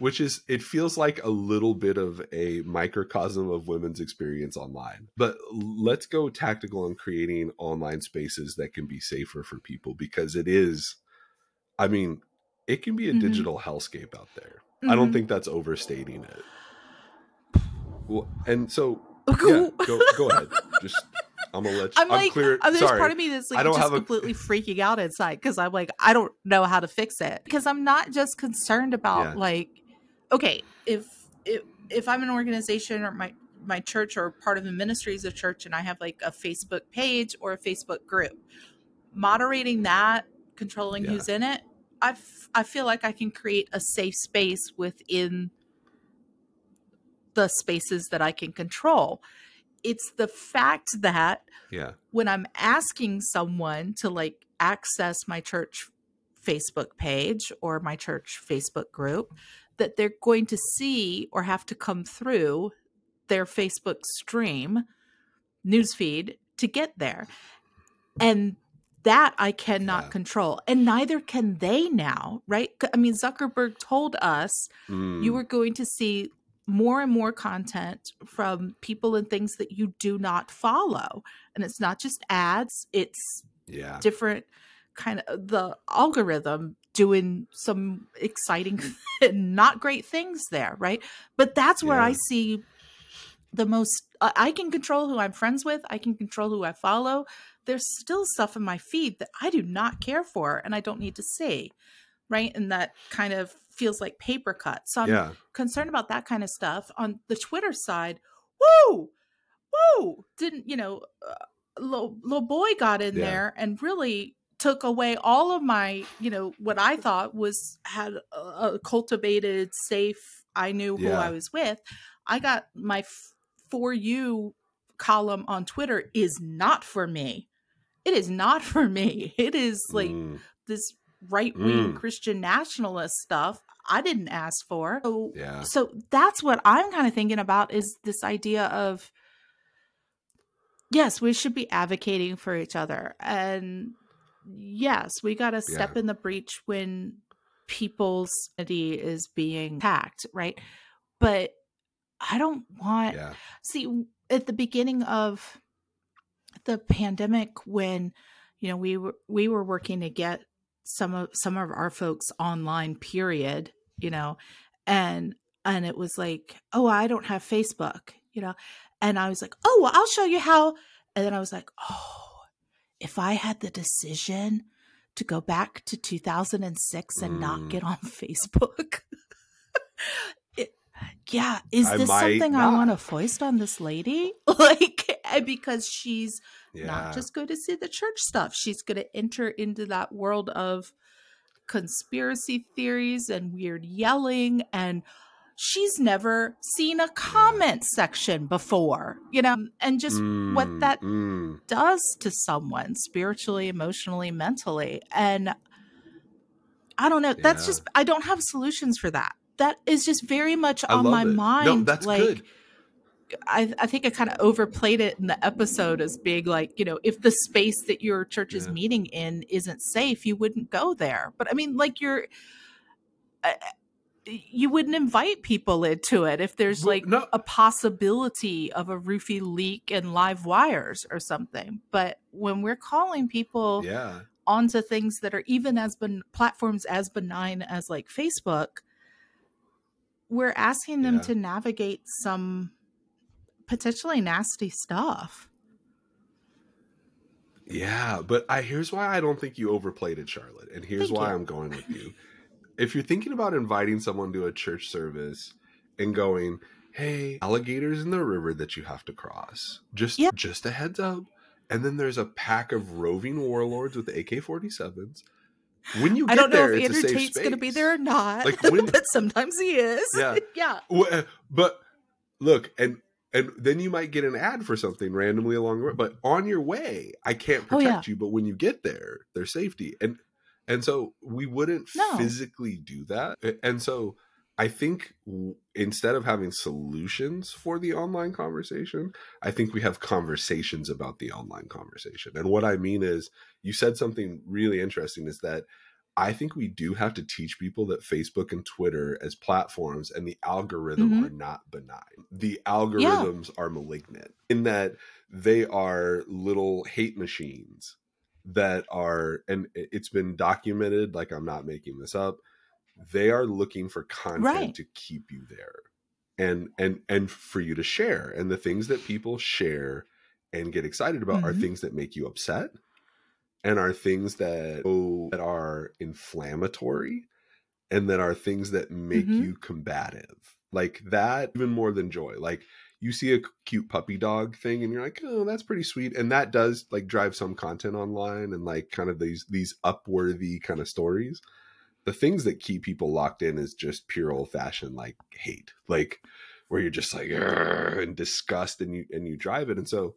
which is it feels like a little bit of a microcosm of women's experience online. But let's go tactical on creating online spaces that can be safer for people because it is I mean, it can be a mm-hmm. digital hellscape out there. Mm-hmm. I don't mm-hmm. think that's overstating it. Well, and so yeah, go go ahead. Just I'm gonna let you. I'm, I'm like, clear. there's Sorry. part of me that's like I don't just completely a... freaking out inside because I'm like, I don't know how to fix it because I'm not just concerned about yeah. like okay, if if if I'm an organization or my my church or part of the ministries of church and I have like a Facebook page or a Facebook group, moderating that, controlling yeah. who's in it, I I feel like I can create a safe space within the spaces that I can control. it's the fact that Yeah. when I'm asking someone to like access my church Facebook page or my church Facebook group, that they're going to see or have to come through their Facebook stream newsfeed to get there. And that I cannot Yeah. control. And neither can they now, right? I mean, Zuckerberg told us you mm. were going to see more and more content from people and things that you do not follow. And it's not just ads, it's yeah. different kind of the algorithm doing some exciting not great things there, right? But that's where I see the most I I can control who I'm friends with, I can control who I follow. There's still stuff in my feed that I do not care for and I don't need to see, right? And that kind of feels like paper cut. So I'm Yeah. concerned about that kind of stuff on the Twitter side. Woo, woo! Didn't you know? Uh, little, little boy got in Yeah. there and really took away all of my, you know, what I thought was had a, a cultivated, safe. I knew who Yeah. I was with. I got my f- for you column on Twitter is not for me. It is not for me. It is like Mm, this right wing Mm. Christian nationalist stuff I didn't ask for. So, yeah. so that's what I'm kind of thinking about is this idea of yes, we should be advocating for each other. And yes, we got to step Yeah. in the breach when people's identity is being attacked, right? But I don't want Yeah. see at the beginning of the pandemic when you know we were we were working to get some of some of our folks online period you know and and it was like oh i don't have facebook you know and i was like oh well i'll show you how and then i was like oh if i had the decision to go back to 2006 and not Mm. get on facebook it, yeah is I this something i want to foist on this lady like because she's Yeah. not just going to see the church stuff. She's going to enter into that world of conspiracy theories and weird yelling and she's never seen a comment section before, you know, and just what Mm, that mm, does to someone spiritually, emotionally, mentally. And I don't know, that's Yeah. just I don't have solutions for that. That is just very much on my it. mind. No, that's like good. I, I think I kind of overplayed it in the episode as being like, you know, if the space that your church is Yeah. meeting in isn't safe, you wouldn't go there. But I mean, like you're, uh, you wouldn't invite people into it if there's like no. a possibility of a roofie leak and live wires or something. But when we're calling people Yeah. onto things that are even as ben- platforms as benign as like Facebook, we're asking them Yeah. to navigate some potentially nasty stuff. Yeah, but I here's why I don't think you overplayed it, Charlotte, and here's Thank why you. I'm going with you. if you're thinking about inviting someone to a church service and going, "Hey, alligators in the river that you have to cross," just Yeah. just a heads up, and then there's a pack of roving warlords with AK-47s. When you get there, I don't know there, if Andrew Tate's going to be there or not, Like, when- but sometimes he is. Yeah. yeah. Wh- eh, But look, and and then you might get an ad for something randomly along the road. But on your way, I can't Oh, protect yeah. you. But when you get there, there's safety, and and so we wouldn't No. physically do that. And so I think w- instead of having solutions for the online conversation, I think we have conversations about the online conversation. And what I mean is, you said something really interesting. Is that I think we do have to teach people that Facebook and Twitter as platforms and the algorithm Mhm. are not benign. The algorithms are malignant in that they are little hate machines that are, and it- it's been documented, like I'm not making this up, they are looking for content Right. to keep you there and and and for you to share and the things that people share and get excited about are Mhm. things that make you upset and are things that oh, that are inflammatory and that are things that make Mhm. you combative like that even more than joy like you see a cute puppy dog thing and you're like oh that's pretty sweet. And that does like drive some content online and like kind of these these upworthy kind of stories. The things that keep people locked in is just pure old fashioned like hate like where you're just like and disgust and you and you drive it. And so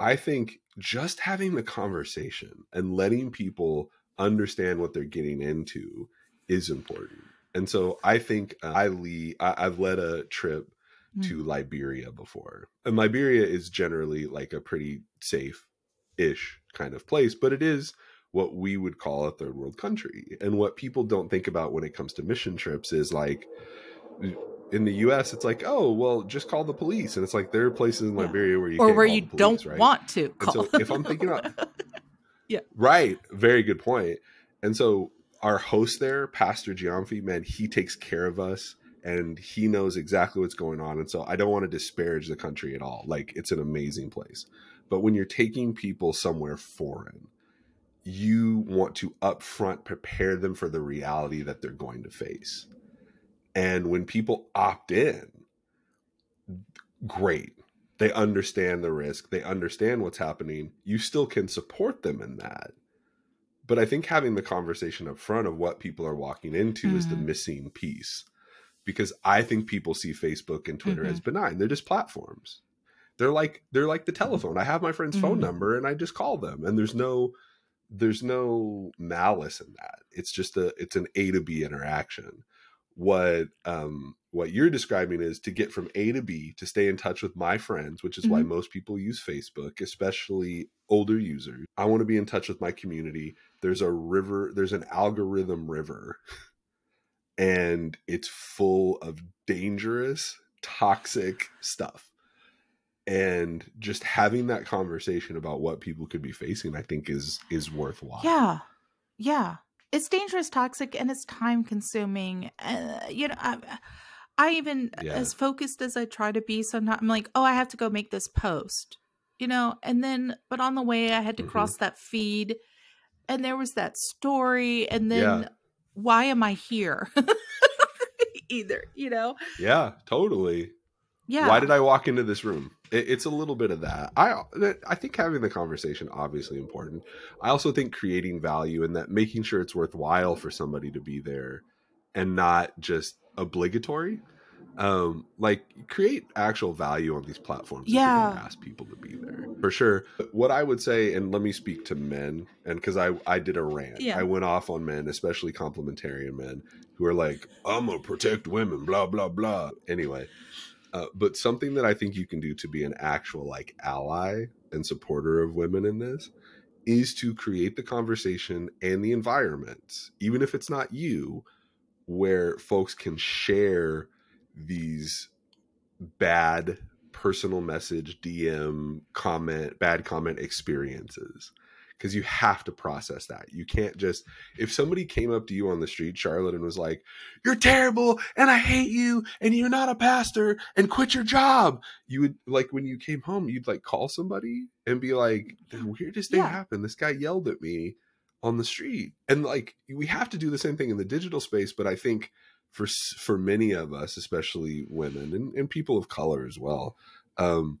i think just having the conversation and letting people understand what they're getting into is important. And so i think uh, i lead I, i've led a trip to Mm. liberia before and liberia is generally like a pretty safe ish kind of place but it is what we would call a third world country and what people don't think about when it comes to mission trips is like in the US, it's like, oh, well, just call the police. And it's like there are places in Yeah. Liberia where you or can't where call you the police, don't right? want to call. so if I'm thinking about- Yeah. Right. Very good point. And so our host there, Pastor Giamfi, man, he takes care of us and he knows exactly what's going on. And so I don't want to disparage the country at all. Like it's an amazing place. But when you're taking people somewhere foreign, you want to upfront prepare them for the reality that they're going to face. And when people opt in, great. They understand the risk, they understand what's happening. You still can support them in that. But I think having the conversation up front of what people are walking into is the Mhm. missing piece. Because I think people see Facebook and Twitter as benign. They're just platforms. They're like they're like the telephone. I have my friend's phone Mhm. number and I just call them and there's no there's no malice in that. It's just a it's an A to B interaction. What um what you're describing is to get from A to B to stay in touch with my friends, which is why Mhm. most people use Facebook, especially older users. I want to be in touch with my community. There's a river, there's an algorithm river, and it's full of dangerous, toxic stuff. And just having that conversation about what people could be facing, I think is is worthwhile. Yeah. Yeah. It's dangerous, toxic, and it's time consuming. Uh, you know, I, I even, Yeah. as focused as I try to be, sometimes I'm like, oh, I have to go make this post, you know, and then, but on the way, I had to Mhm. cross that feed, and there was that story, and then Yeah. Why am I here? Either, you know? Yeah, totally. Yeah. Why did I walk into this room? It, it's a little bit of that. I uh, I think having the conversation obviously important. I also think creating value and that making sure it's worthwhile for somebody to be there and not just obligatory. Um, like create actual value on these platforms. if you're gonna Yeah. ask people to be there for sure. What I would say, and let me speak to men, and because I I did a rant, Yeah. I went off on men, especially complementarian men, who are like, I'm gonna protect women, blah blah blah. Anyway, uh, but something that I think you can do to be an actual like ally and supporter of women in this is to create the conversation and the environment, even if it's not you, where folks can share these bad personal message, DM, comment, bad comment experiences. Because you have to process that. You can't just, if somebody came up to you on the street, Charlotte, and was like, You're terrible, and I hate you, and you're not a pastor, and quit your job. You would, like, when you came home, you'd like call somebody and be like, The weirdest thing Yeah. happened. This guy yelled at me on the street. And like, we have to do the same thing in the digital space, but I think for for many of us, especially women and, and people of color as well, um,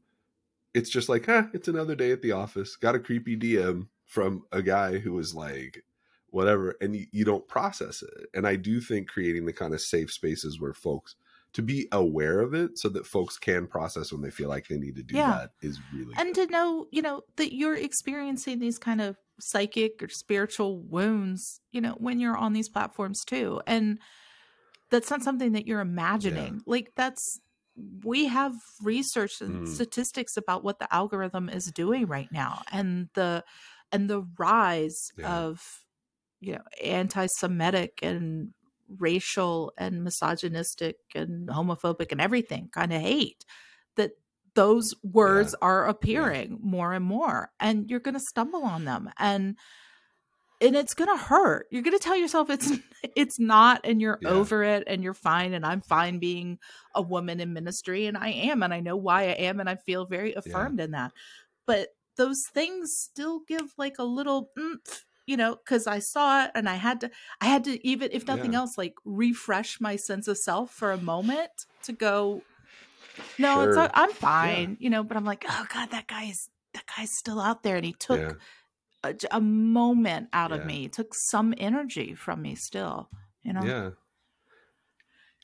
it's just like, huh, it's another day at the office. Got a creepy DM from a guy who was like, whatever, and you, you don't process it. And I do think creating the kind of safe spaces where folks to be aware of it so that folks can process when they feel like they need to do Yeah. that is really and good. to know you know that you're experiencing these kind of psychic or spiritual wounds you know when you're on these platforms too and that's not something that you're imagining. Like that's we have research and Mm. statistics about what the algorithm is doing right now and the and the rise Yeah. of you know anti-semitic and racial and misogynistic and homophobic and everything kind of hate that those words are appearing more and more and you're going to stumble on them. And and it's going to hurt you're going to tell yourself it's it's not and you're Yeah. over it and you're fine and i'm fine being a woman in ministry and i am and i know why i am and i feel very affirmed in that but those things still give like a little oomph, you know because i saw it and i had to i had to even if nothing Yeah. else like refresh my sense of self for a moment to go no it's Sure. i'm fine you know but i'm like oh god that guy's that guy's still out there and he took yeah. A, a moment out of Yeah. me took some energy from me still you know Yeah.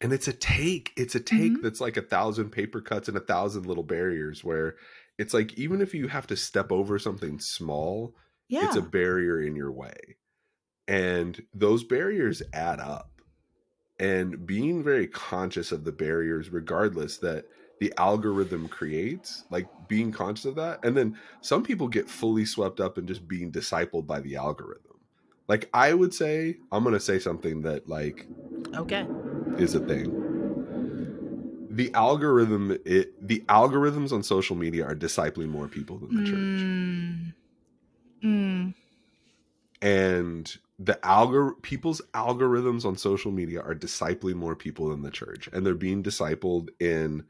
and it's a take it's a take Mhm. that's like a thousand paper cuts and a thousand little barriers where it's like even if you have to step over something small Yeah. it's a barrier in your way and those barriers add up and being very conscious of the barriers regardless that the algorithm creates like being conscious of that and then some people get fully swept up in just being discipled by the algorithm like i would say i'm going to say something that like okay. is a thing the algorithm it the algorithms on social media are discipling more people than the church Mm. Mm. and the algor people's algorithms on social media are discipling more people than the church and they're being discipled in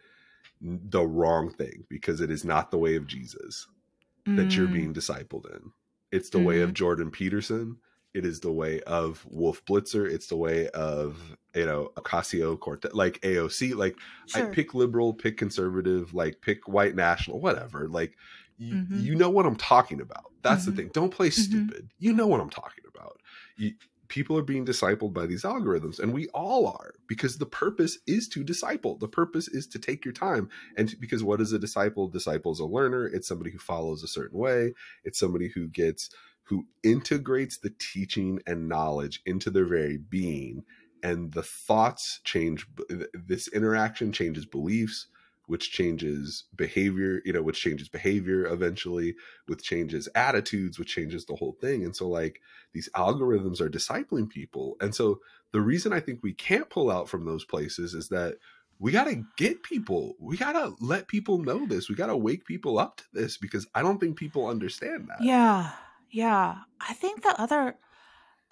the wrong thing because it is not the way of jesus that you're Mm. being discipled in it's the way of jordan peterson it is the way of wolf blitzer it's the way of you know ocasio cortez like aoc like Sure. I pick liberal, pick conservative, like pick white national, whatever. Like you, Mhm. you know what I'm talking about. That's Mhm. the thing. Don't play Mhm. stupid. You know what I'm talking about. You, people are being discipled by these algorithms, and we all are because the purpose is to disciple. The purpose is to take your time, and because what is a disciple? Disciple is a learner. It's somebody who follows a certain way. It's somebody who gets who integrates the teaching and knowledge into their very being and the thoughts change this interaction changes beliefs which changes behavior you know which changes behavior eventually which changes attitudes which changes the whole thing. And so like these algorithms are discipling people. And so the reason i think we can't pull out from those places is that we got to get people. We got to let people know this. We got to wake people up to this because i don't think people understand that. Yeah. Yeah. I think the other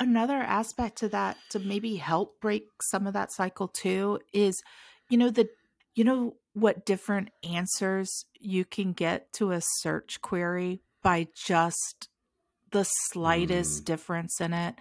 another aspect to that to maybe help break some of that cycle too is you know the you know what different answers you can get to a search query by just the slightest Mm. difference in it.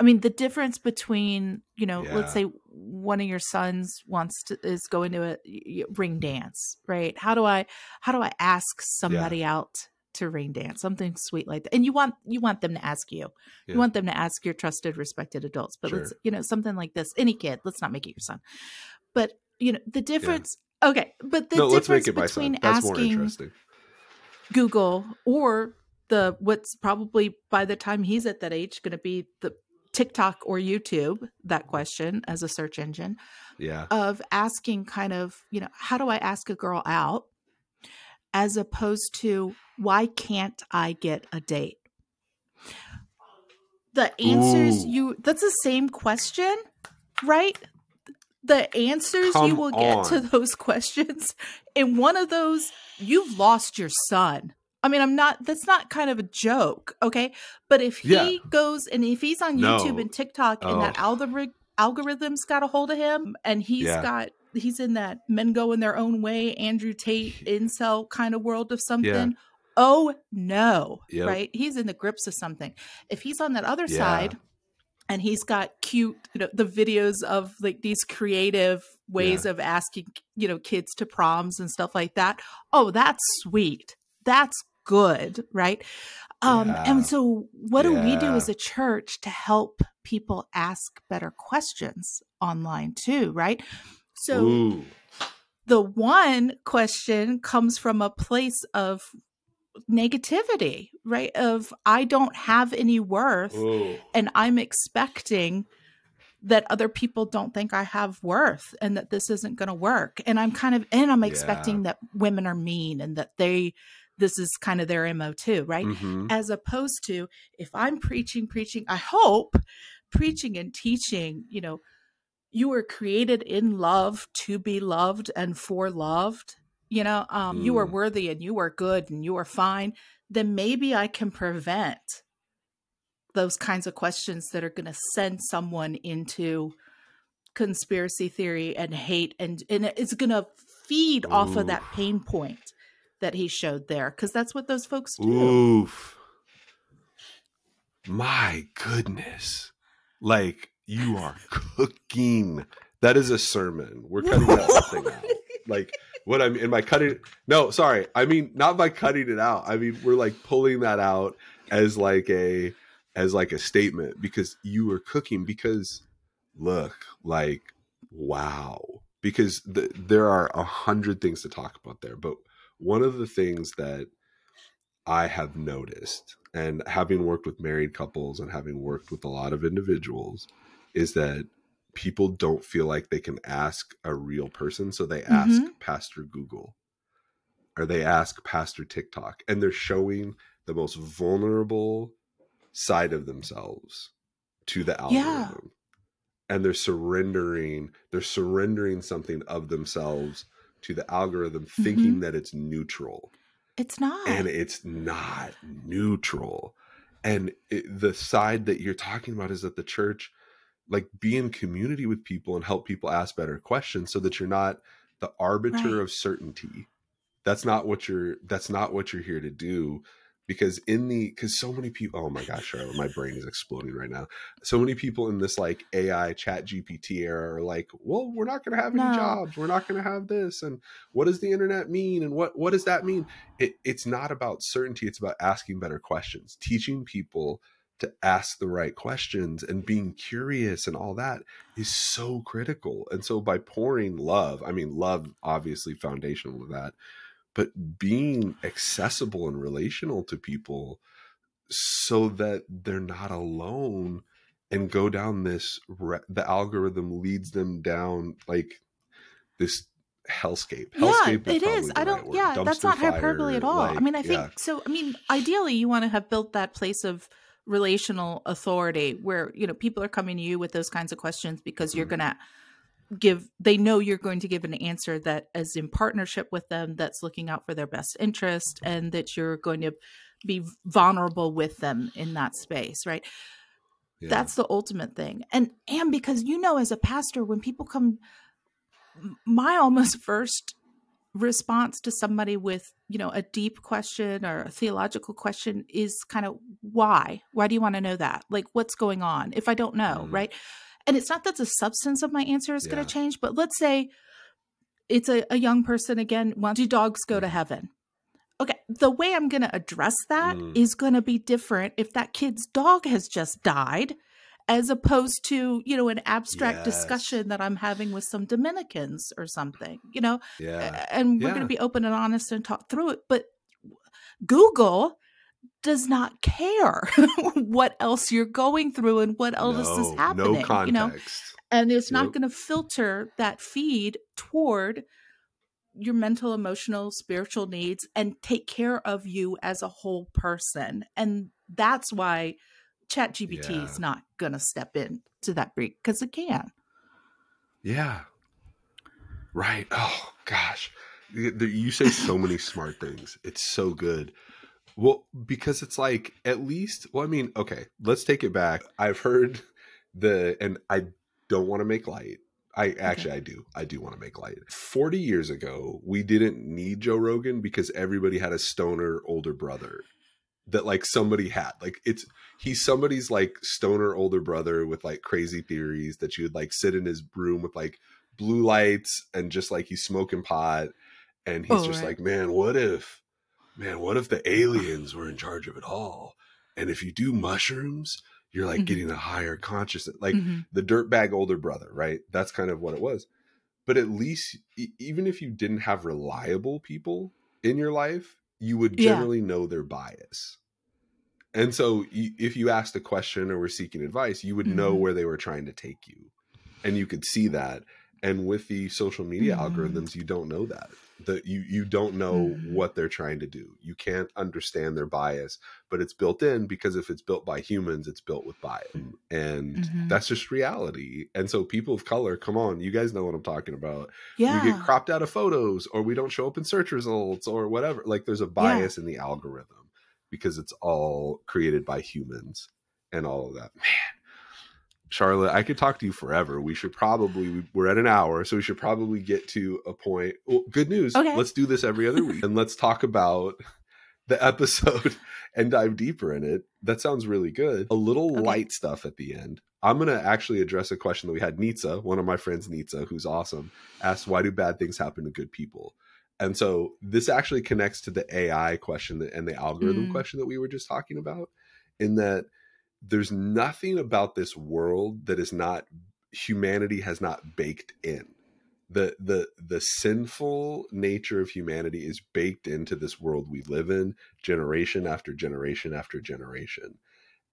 I mean, the difference between, you know, Yeah. let's say one of your sons wants to is going to a ring dance, right? How do I how do I ask somebody out to ring dance? Something sweet like that. And you want you want them to ask you. Yeah. You want them to ask your trusted, respected adults. But let's you know, something like this, any kid, let's not make it your son. But you know, the difference okay, but the no difference make it my son between asking interesting Google or the what's probably by the time he's at that age going to be the TikTok or YouTube that question as a search engine yeah of asking kind of, you know, how do I ask a girl out as opposed to why can't I get a date? The answers Ooh. you that's the same question, right? The answers you Come will get to those questions in one of those you've lost your son. I mean, I'm not that's not kind of a joke, okay? But if he Yeah. goes and if he's on No. YouTube and TikTok and that Oh. algorithm algorithm's got a hold of him and he's Yeah. got he's in that men go in their own way andrew tate incel kind of world of something oh no Yep. right he's in the grips of something if he's on that other Yeah. side and he's got cute you know the videos of like these creative ways of asking you know kids to proms and stuff like that. Oh that's sweet. That's good right? Um Yeah. and so what do we do as a church to help people ask better questions online too right? So Ooh. the one question comes from a place of negativity right of i don't have any worth Ooh. and i'm expecting that other people don't think i have worth and that this isn't going to work and i'm kind of and i'm expecting that women are mean and that they this is kind of their mo too right Mhm. as opposed to if i'm preaching preaching i hope preaching and teaching you know you were created in love to be loved and for loved you know um you are Mm. worthy and you are good and you are fine then maybe i can prevent those kinds of questions that are going to send someone into conspiracy theory and hate and and it's going to feed off of that pain point that he showed there because that's what those folks do Oof. My goodness. Like you are cooking. That is a sermon. We're cutting that thing out. Like what I'm in my cutting no, sorry. I mean not by cutting it out. I mean we're like pulling that out as like a as like a statement because you were cooking because look, like wow because the, there are a hundred things to talk about there but one of the things that i have noticed and having worked with married couples and having worked with a lot of individuals is that people don't feel like they can ask a real person so they ask Mhm. pastor google or they ask pastor tiktok and they're showing the most vulnerable side of themselves to the Yeah. algorithm and they're surrendering they're surrendering something of themselves to the algorithm thinking that it's neutral It's not. and it's not neutral and it, the side that you're talking about is that the church like be in community with people and help people ask better questions so that you're not the arbiter Right. of certainty. That's not what you're that's not what you're here to do because in the because so many people oh my gosh Charlotte, my brain is exploding right now. So many people in this like ai chat gpt era are like well we're not going to have any No. jobs. We're not going to have this. And what does the internet mean? And what what does that mean? It, it's not about certainty. It's about asking better questions teaching people to ask the right questions and being curious and all that is so critical and so by pouring love i mean love obviously foundational to that but being accessible and relational to people so that they're not alone and go down this re- the algorithm leads them down like this hellscape yeah, hellscape it is. I don't. word. Yeah, that's Dumpster not hyperbole fire, at all. I mean, I think yeah. so. I mean, ideally, you want to have built that place of relational authority where you know people are coming to you with those kinds of questions because you're Mhm. gonna give they know you're going to give an answer that is in partnership with them that's looking out for their best interest and that you're going to be vulnerable with them in that space right Yeah. that's the ultimate thing and and because you know as a pastor when people come my almost first response to somebody with you know a deep question or a theological question is kind of why why do you want to know that like what's going on if i don't know Mhm. right and it's not that the substance of my answer is going to change but let's say it's a, a young person again why do dogs go to Mhm. heaven okay the way i'm going to address that is Mm. going to be different if that kid's dog has just died as opposed to you know an abstract Yes. discussion that i'm having with some dominicans or something you know yeah and we're Yeah. going to be open and honest and talk through it but google does not care what else you're going through and what else is happening no context you know and it's not Yep. going to filter that feed toward your mental emotional spiritual needs and take care of you as a whole person and that's why chat gpt Yeah. is not going to step in to that break because it can Yeah. Right. Oh gosh. You you say so many smart things. It's so good. Well, because it's like at least well, I mean, okay, let's take it back. I've heard the and I don't want to make light. I actually I do. I do want to make light. 40 years ago, we didn't need Joe Rogan because everybody had a stoner older brother that like somebody had. Like it's he's somebody's like stoner older brother with like crazy theories that you would like sit in his room with like blue lights and just like he's smoking pot and he's Oh, just right. like man what if man what if the aliens were in charge of it all and if you do mushrooms you're like Mhm. getting a higher consciousness like Mhm. the dirtbag older brother right that's kind of what it was but at least e- even if you didn't have reliable people in your life you would Yeah. generally know their bias and so if you asked a question or were seeking advice you would know Mhm. where they were trying to take you and you could see that and with the social media Mhm. algorithms you don't know that that you you don't know Mhm. what they're trying to do. You can't understand their bias but it's built in because if it's built by humans it's built with bias and Mhm. that's just reality. And so people of color come on you guys know what i'm talking about. Yeah we get cropped out of photos or we don't show up in search results or whatever. Like there's a bias in the algorithm because it's all created by humans and all of that. Man charlotte i could talk to you forever. We should probably we're at an hour so we should probably get to a point. Well good news Okay. let's do this every other week and let's talk about the episode and dive deeper in it. That sounds really good. A little Okay. light stuff at the end. I'm going to actually address a question that we had. Nitsa one of my friends nitsa who's awesome asked why do bad things happen to good people? And so this actually connects to the ai question and the algorithm Mm. question that we were just talking about in that there's nothing about this world that is not humanity has not baked in. The the the sinful nature of humanity is baked into this world we live in generation after generation after generation.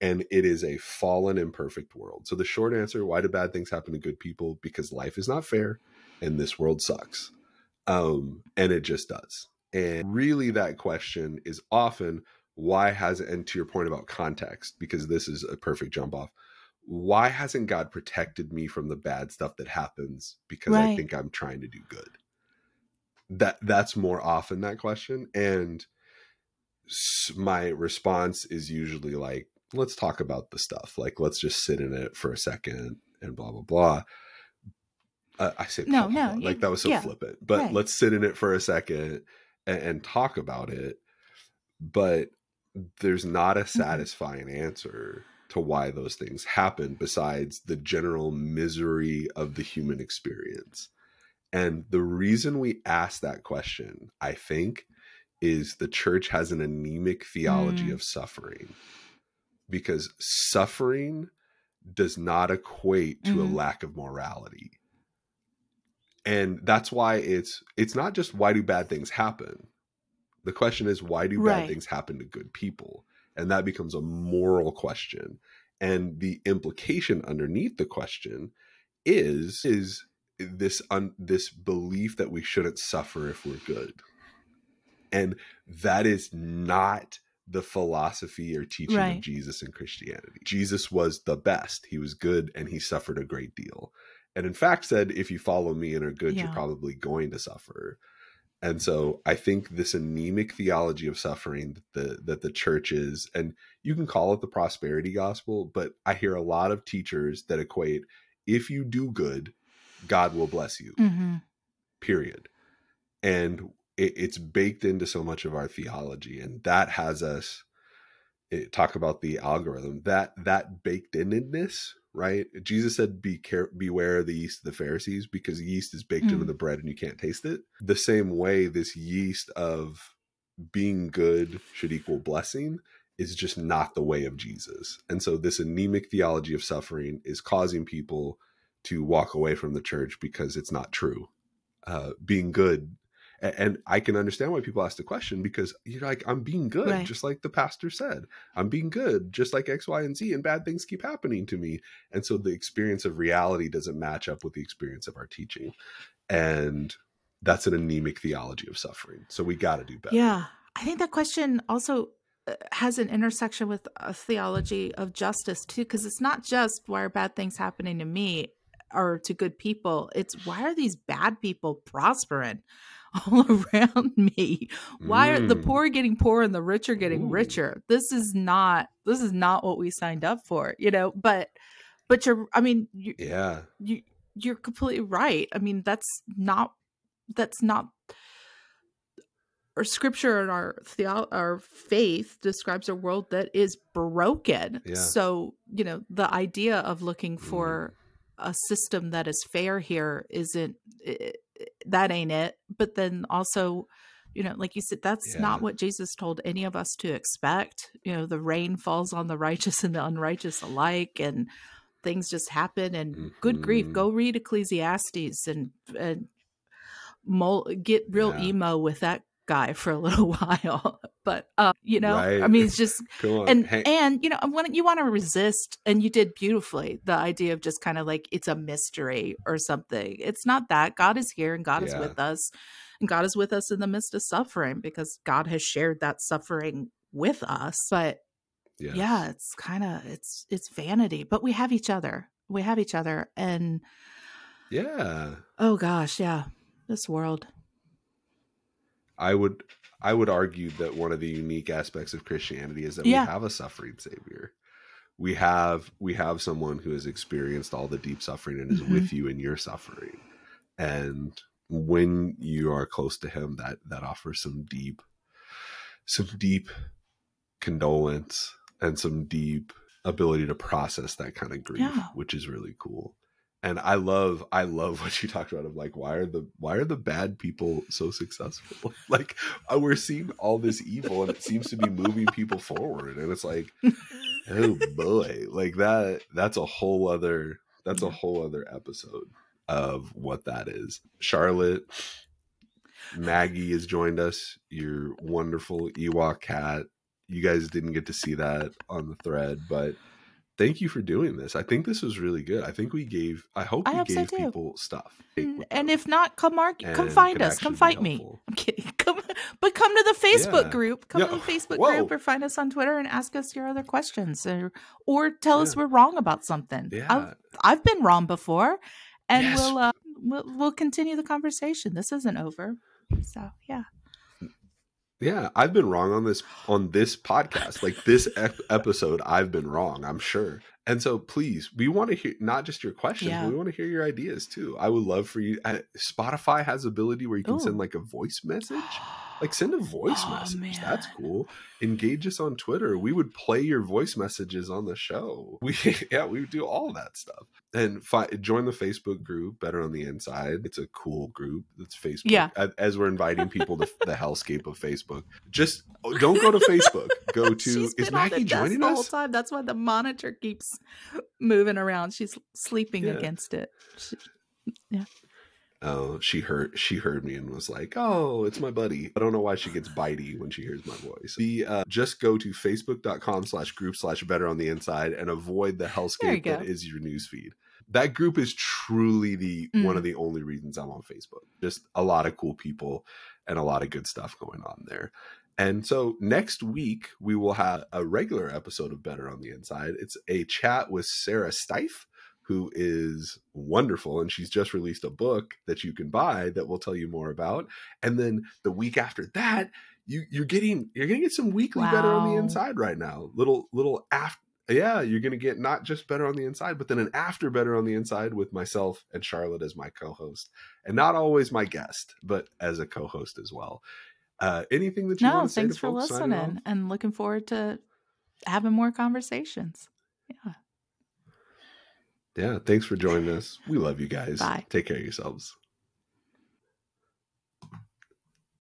And it is a fallen imperfect world. So the short answer why do bad things happen to good people? Because life is not fair and this world sucks. Um and it just does. And really that question is often why has it and to your point about context because this is a perfect jump off why hasn't God protected me from the bad stuff that happens because right. I think I'm trying to do good? That that's more often that question and my response is usually like let's talk about the stuff like let's just sit in it for a second and blah blah blah uh, i say no no like that was so yeah, flippant but right. let's sit in it for a second and, and talk about it but there's not a mm-hmm. satisfying answer to why those things happen besides the general misery of the human experience. And the reason we ask that question, I think, is the church has an anemic theology mm. of suffering because suffering does not equate to mm. a mm-hmm. lack of morality. And that's why it's it's not just why do bad things happen. The question is why do right. bad things happen to good people? and that becomes a moral question and the implication underneath the question is is this un, this belief that we shouldn't suffer if we're good and that is not the philosophy or teaching right. of Jesus in Christianity. Jesus was the best. He was good and he suffered a great deal. And in fact said if you follow me and are good yeah. you're probably going to suffer. And so I think this anemic theology of suffering that the that the church is, and you can call it the prosperity gospel, but I hear a lot of teachers that equate if you do good, God will bless you. Mm-hmm. Period. And it, it's baked into so much of our theology, and that has us it, eh, talk about the algorithm that that baked inness right? Jesus said, "Be care, beware of the yeast of the Pharisees, because yeast is baked mm. into the bread and you can't taste it." The same way, this yeast of being good should equal blessing is just not the way of Jesus, and so this anemic theology of suffering is causing people to walk away from the church because it's not true. Uh, being good and I can understand why people ask the question because you're like, I'm being good, right. just like the pastor said. I'm being good, just like X, Y, and Z, and bad things keep happening to me. And so the experience of reality doesn't match up with the experience of our teaching. And that's an anemic theology of suffering. So we got to do better. Yeah. I think that question also uh, has an intersection with a theology of justice too, because it's not just why are bad things happening to me or to good people. It's why are these bad people prospering? all around me. Why are the mm. poor getting poorer and the rich are getting Ooh. richer? This is not this is not what we signed up for, you know. But but you're I mean you, yeah you you're completely right. I mean that's not that's not our scripture and our theo- our faith describes a world that is broken. Yeah. So you know the idea of looking for mm. a system that is fair here isn't that ain't it. But then also, you know, like you said, that's yeah. not what Jesus told any of us to expect. You know, the rain falls on the righteous and the unrighteous alike, and things just happen. And mm-hmm. good grief, mm-hmm. go read Ecclesiastes and and get real yeah. emo with that guy for a little while but uh, you know right. i mean it's just and hey. and you know when you want to resist and you did beautifully the idea of just kind of like it's a mystery or something it's not that god is here and god yeah. is with us and god is with us in the midst of suffering because god has shared that suffering with us but yes. yeah it's kind of it's it's vanity but we have each other we have each other and yeah oh gosh yeah this world I would I would argue that one of the unique aspects of Christianity is that yeah. we have a suffering savior. We have we have someone who has experienced all the deep suffering and is mm-hmm. with you in your suffering. And when you are close to him that that offers some deep some deep condolence and some deep ability to process that kind of grief, yeah. which is really cool and I love I love what you talked about of like why are the why are the bad people so successful? like uh, we're seeing all this evil and it seems to be moving people forward and it's like oh boy, like that that's a whole other That's a whole other episode of what that is. Charlotte, Maggie has joined us. Your wonderful Ewok cat. You guys didn't get to see that on the thread, but thank you for doing this. I think this was really good. I think we gave. I hope I we hope gave too. people stuff. And, and if not, come argue, come find us, come fight me. I'm kidding. Come, but come to the Facebook Yeah. group. Come to the Facebook Whoa. group or find us on Twitter and ask us your other questions or or tell us we're wrong about something. Yeah, I've, I've been wrong before, and Yes. we'll, uh, we'll we'll continue the conversation. This isn't over. So yeah, Yeah, I've been wrong on this on this podcast. Like this ep- episode, I've been wrong. I'm sure. And so, please, we want to hear not just your questions, Yeah. we want to hear your ideas too. I would love for you. Uh, Spotify has ability where you can send like a voice message. Like send a voice Oh, message. That's cool. Engage us on Twitter. We would play your voice messages on the show. We yeah, we would do all that stuff. And fi- join the Facebook group, Better on the Inside. It's a cool group. It's Facebook. Yeah. As we're inviting people to the hellscape of Facebook. Just oh, don't go to Facebook. Go to is been on the Maggie joining the whole us? time. That's why the monitor keeps moving around. She's sleeping Yeah. against it. She- Oh, she heard she heard me and was like, "Oh, it's my buddy." I don't know why she gets bitey when she hears my voice. The uh, just go to facebook.com slash group slash better on the inside and avoid the hellscape that is your newsfeed. That group is truly the one Mm. of the only reasons I'm on Facebook. Just a lot of cool people and a lot of good stuff going on there. And so next week we will have a regular episode of Better on the Inside. It's a chat with Sarah Stife, who is wonderful, and she's just released a book that you can buy that we'll tell you more about. And then the week after that, you you're getting you're gonna get some weekly Better on the Inside right now. Little little after. Yeah, you're going to get not just better on the inside, but then an after better on the inside with myself and Charlotte as my co-host, and not always my guest, but as a co-host as well. Uh, anything that you No, want to say thanks to for folks listening and looking forward to having more conversations. Yeah. Yeah, thanks for joining us. We love you guys. Bye. Take care of yourselves.